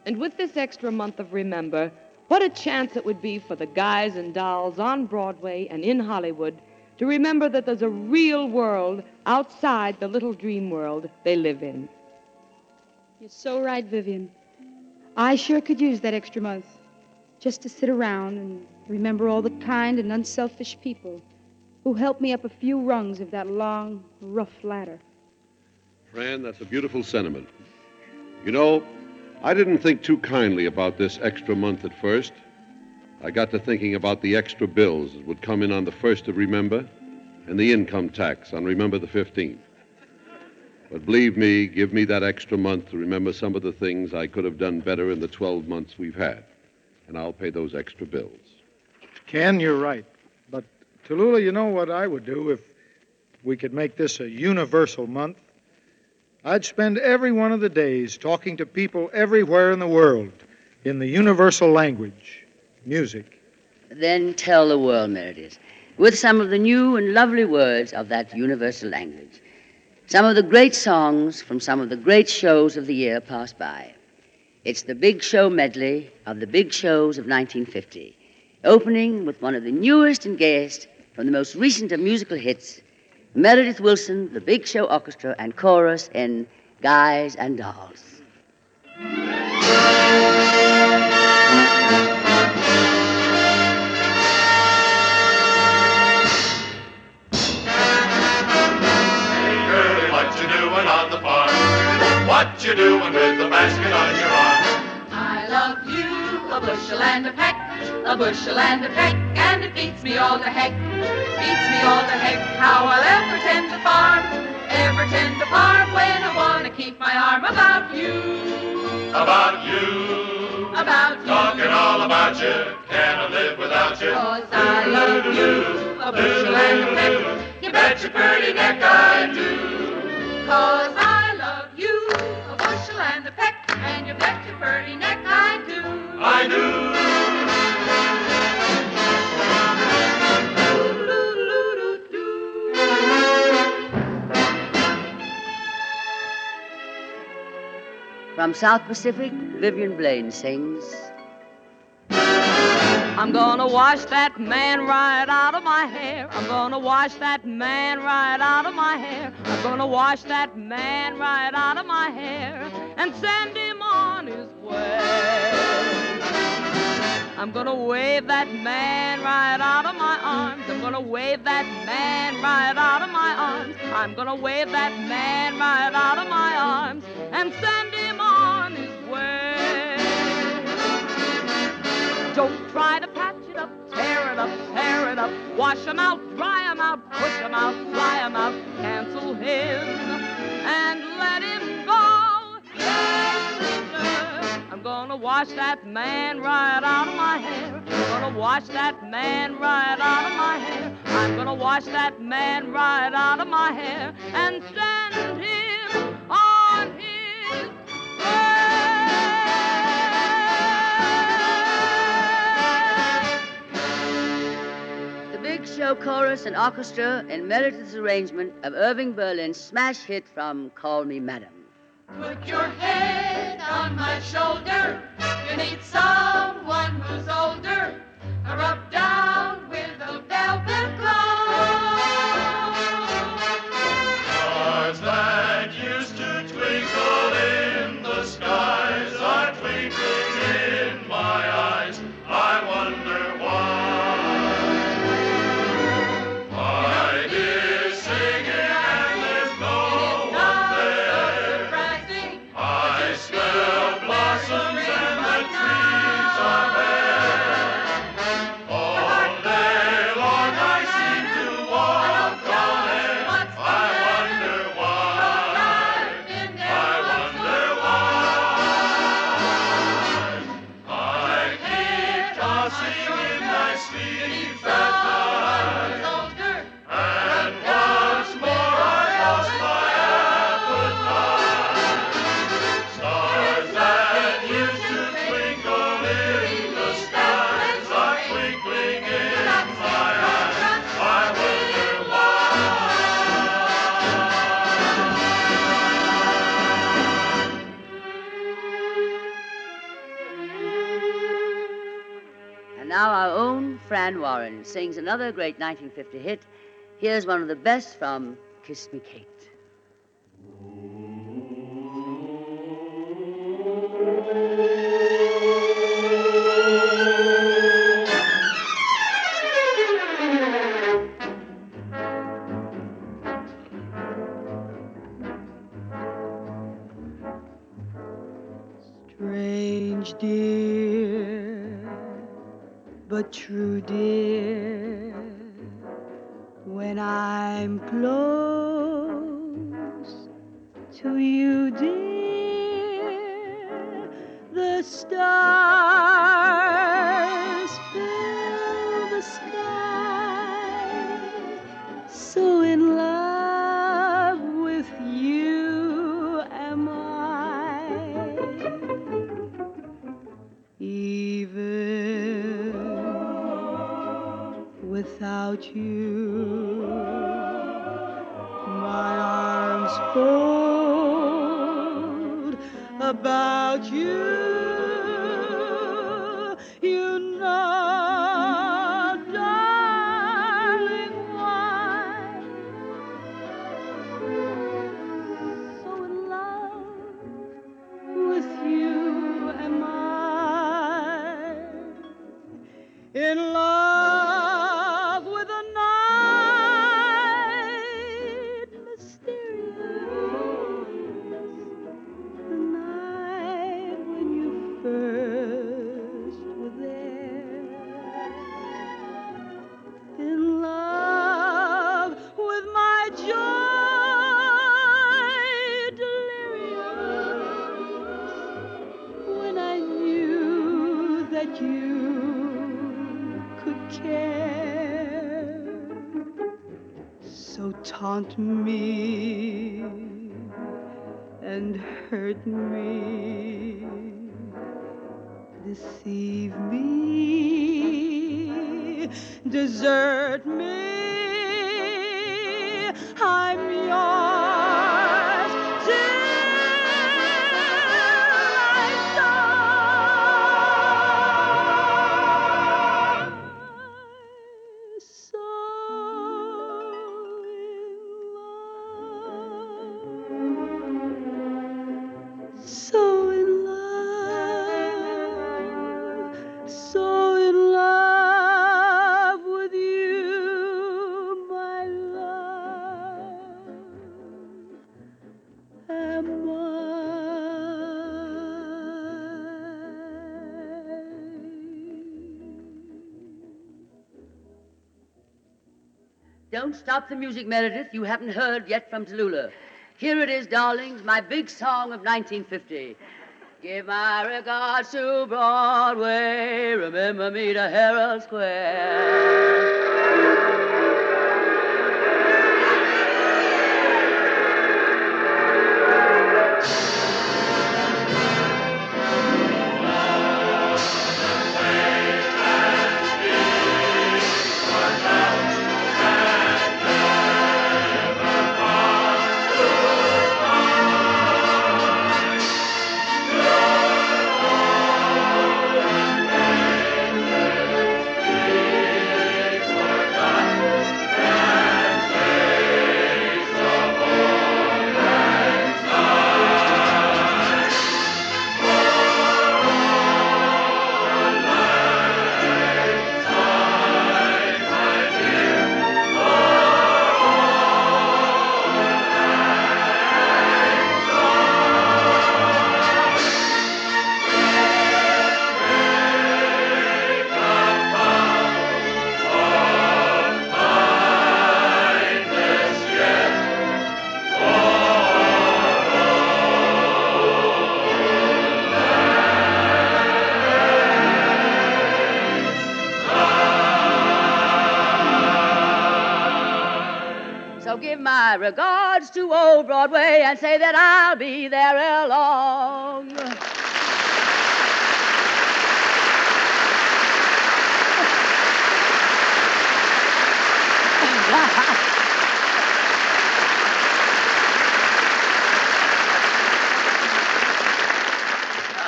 Speaker 2: And with this extra month of Remember, what a chance it would be for the guys and dolls on Broadway and in Hollywood to remember that there's a real world outside the little dream world they live in.
Speaker 9: You're so right, Vivian. I sure could use that extra month just to sit around and remember all the kind and unselfish people who helped me up a few rungs of that long, rough ladder.
Speaker 7: Fran, that's a beautiful sentiment. You know, I didn't think too kindly about this extra month at first. I got to thinking about the extra bills that would come in on the 1st of Remember and the income tax on Remember the 15th. But believe me, give me that extra month to remember some of the things I could have done better in the 12 months we've had. And I'll pay those extra bills.
Speaker 4: Ken, you're right. But, Tallulah, you know what I would do if we could make this a universal month? I'd spend every one of the days talking to people everywhere in the world in the universal language, music.
Speaker 1: Then tell the world, Meredith, with some of the new and lovely words of that universal language. Some of the great songs from some of the great shows of the year pass by. It's the Big Show medley of the big shows of 1950, opening with one of the newest and gayest from the most recent of musical hits, Meredith Willson, the Big Show Orchestra, and chorus in Guys and Dolls. South Pacific, Vivian Blaine sings.
Speaker 2: I'm gonna wash that man right out of my hair. I'm gonna wash that man right out of my hair. I'm gonna wash that man right out of my hair and send him on his way. I'm gonna wave that man right out of my arms. I'm gonna wave that man right out of my arms. I'm gonna wave that man right out of my arms and send him Don't try to patch it up, tear it up, tear it up. Wash 'em out, dry 'em out, push 'em out, fly 'em out. Cancel him and let him go. I'm gonna wash that man right out of my hair. I'm gonna wash that man right out of my hair. I'm gonna wash that man right out of my hair and send him
Speaker 1: The Big Show chorus and orchestra in Meredith's arrangement of Irving Berlin's smash hit from Call Me Madam.
Speaker 13: Put your head on my shoulder. You need someone who's older. Rub down with a velvet glove.
Speaker 14: Stars that used to twinkle in the skies
Speaker 1: sings another great 1950 hit. Here's one of the best from Kiss Me Kate.
Speaker 8: So taunt me and hurt me, deceive me, desert me. I'm yours
Speaker 1: stop the music, Meredith. You haven't heard yet from Tallulah. Here it is, darlings, my big song of 1950. Give my regards to Broadway. Remember me to Herald Square. My regards to old Broadway and say that I'll be there ere long. [laughs]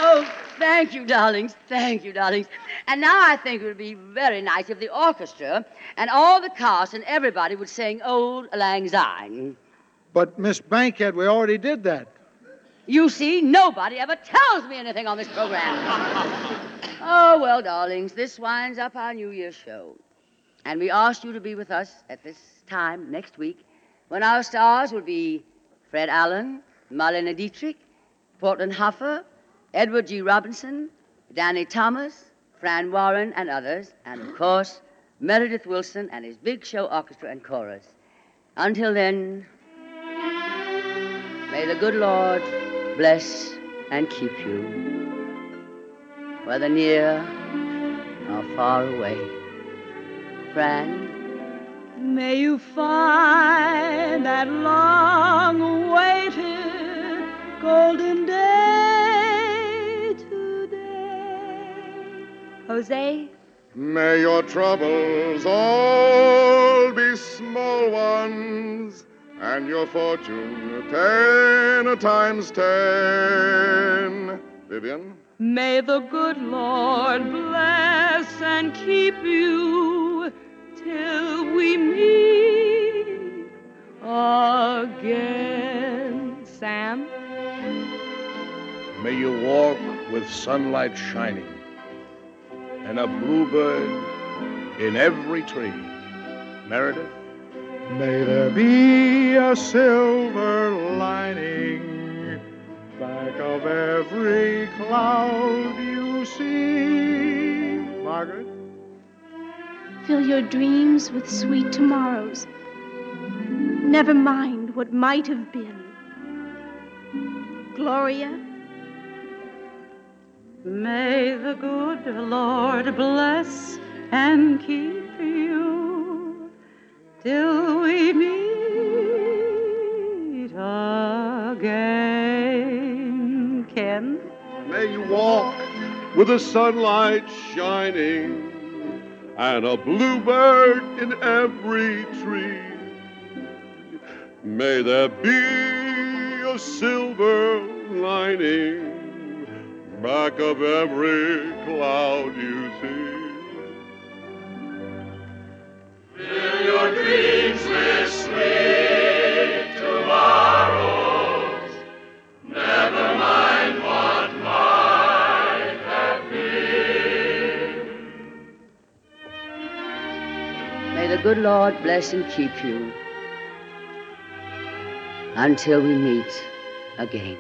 Speaker 1: Oh, thank you, darlings. Thank you, darlings. And now I think it would be very nice if the orchestra and all the cast and everybody would sing Auld Lang Syne.
Speaker 4: But, Miss Bankhead, we already did that.
Speaker 1: You see, nobody ever tells me anything on this program. [laughs] oh, well, darlings, this winds up our New Year's show. And we asked you to be with us at this time next week when our stars will be Fred Allen, Marlene Dietrich, Portland Hoffa, Edward G. Robinson, Danny Thomas, Fran Warren, and others, and of course, Meredith Willson and his Big Show Orchestra and Chorus. Until then, may the good Lord bless and keep you, whether near or far away. Fran?
Speaker 8: May you find that long awaited golden day
Speaker 1: Jose?
Speaker 10: May your troubles all be small ones, and your fortune ten times ten. Vivian?
Speaker 8: May the good Lord bless and keep you till we meet again. Sam?
Speaker 6: May you walk with sunlight shining and a bluebird in every tree. Meredith?
Speaker 4: May there be a silver lining back of every cloud you see. Margaret?
Speaker 5: Fill your dreams with sweet tomorrows. Never mind what might have been. Gloria?
Speaker 11: May the good Lord bless and keep you till we meet again. Ken?
Speaker 7: May you walk with the sunlight shining and a bluebird in every tree. May there be a silver lining back of every cloud you see.
Speaker 14: Fill your dreams with sweet tomorrows. Never mind what might have been.
Speaker 1: May the good Lord bless and keep you until we meet again.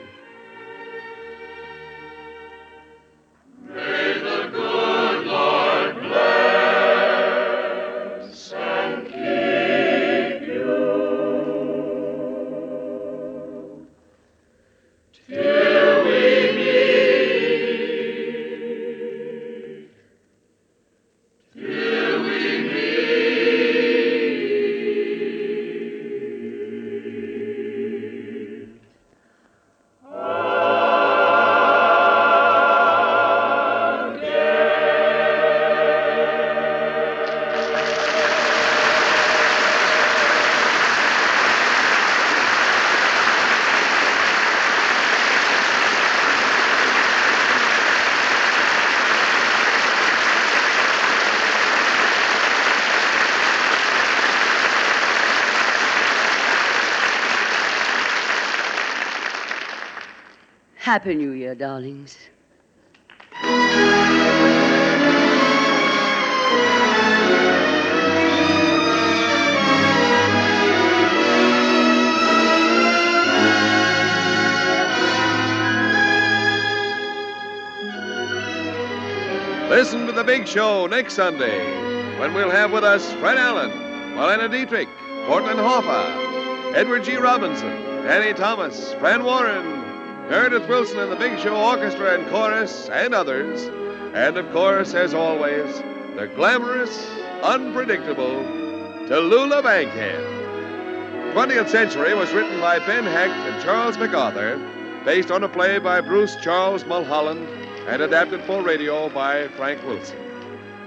Speaker 1: Happy New Year, darlings.
Speaker 3: Listen to the big show next Sunday when we'll have with us Fred Allen, Marlene Dietrich, Portland Hoffa, Edward G. Robinson, Danny Thomas, Fran Warren, Meredith Willson and the Big Show Orchestra and Chorus, and others. And of course, as always, the glamorous, unpredictable Tallulah Bankhead. 20th Century was written by Ben Hecht and Charles MacArthur, based on a play by Bruce Charles Millholland, and adapted for radio by Frank Wilson.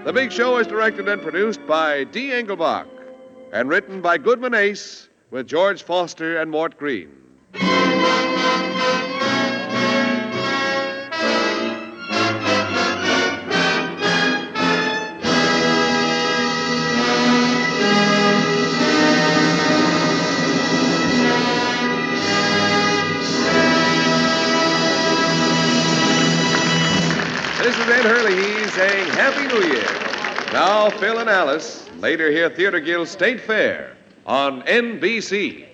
Speaker 3: The Big Show is directed and produced by Dee Engelbach, and written by Goodman Ace with George Foster and Mort Green. Happy New Year. Now, Phil and Alice later hear Theater Guild State Fair on NBC.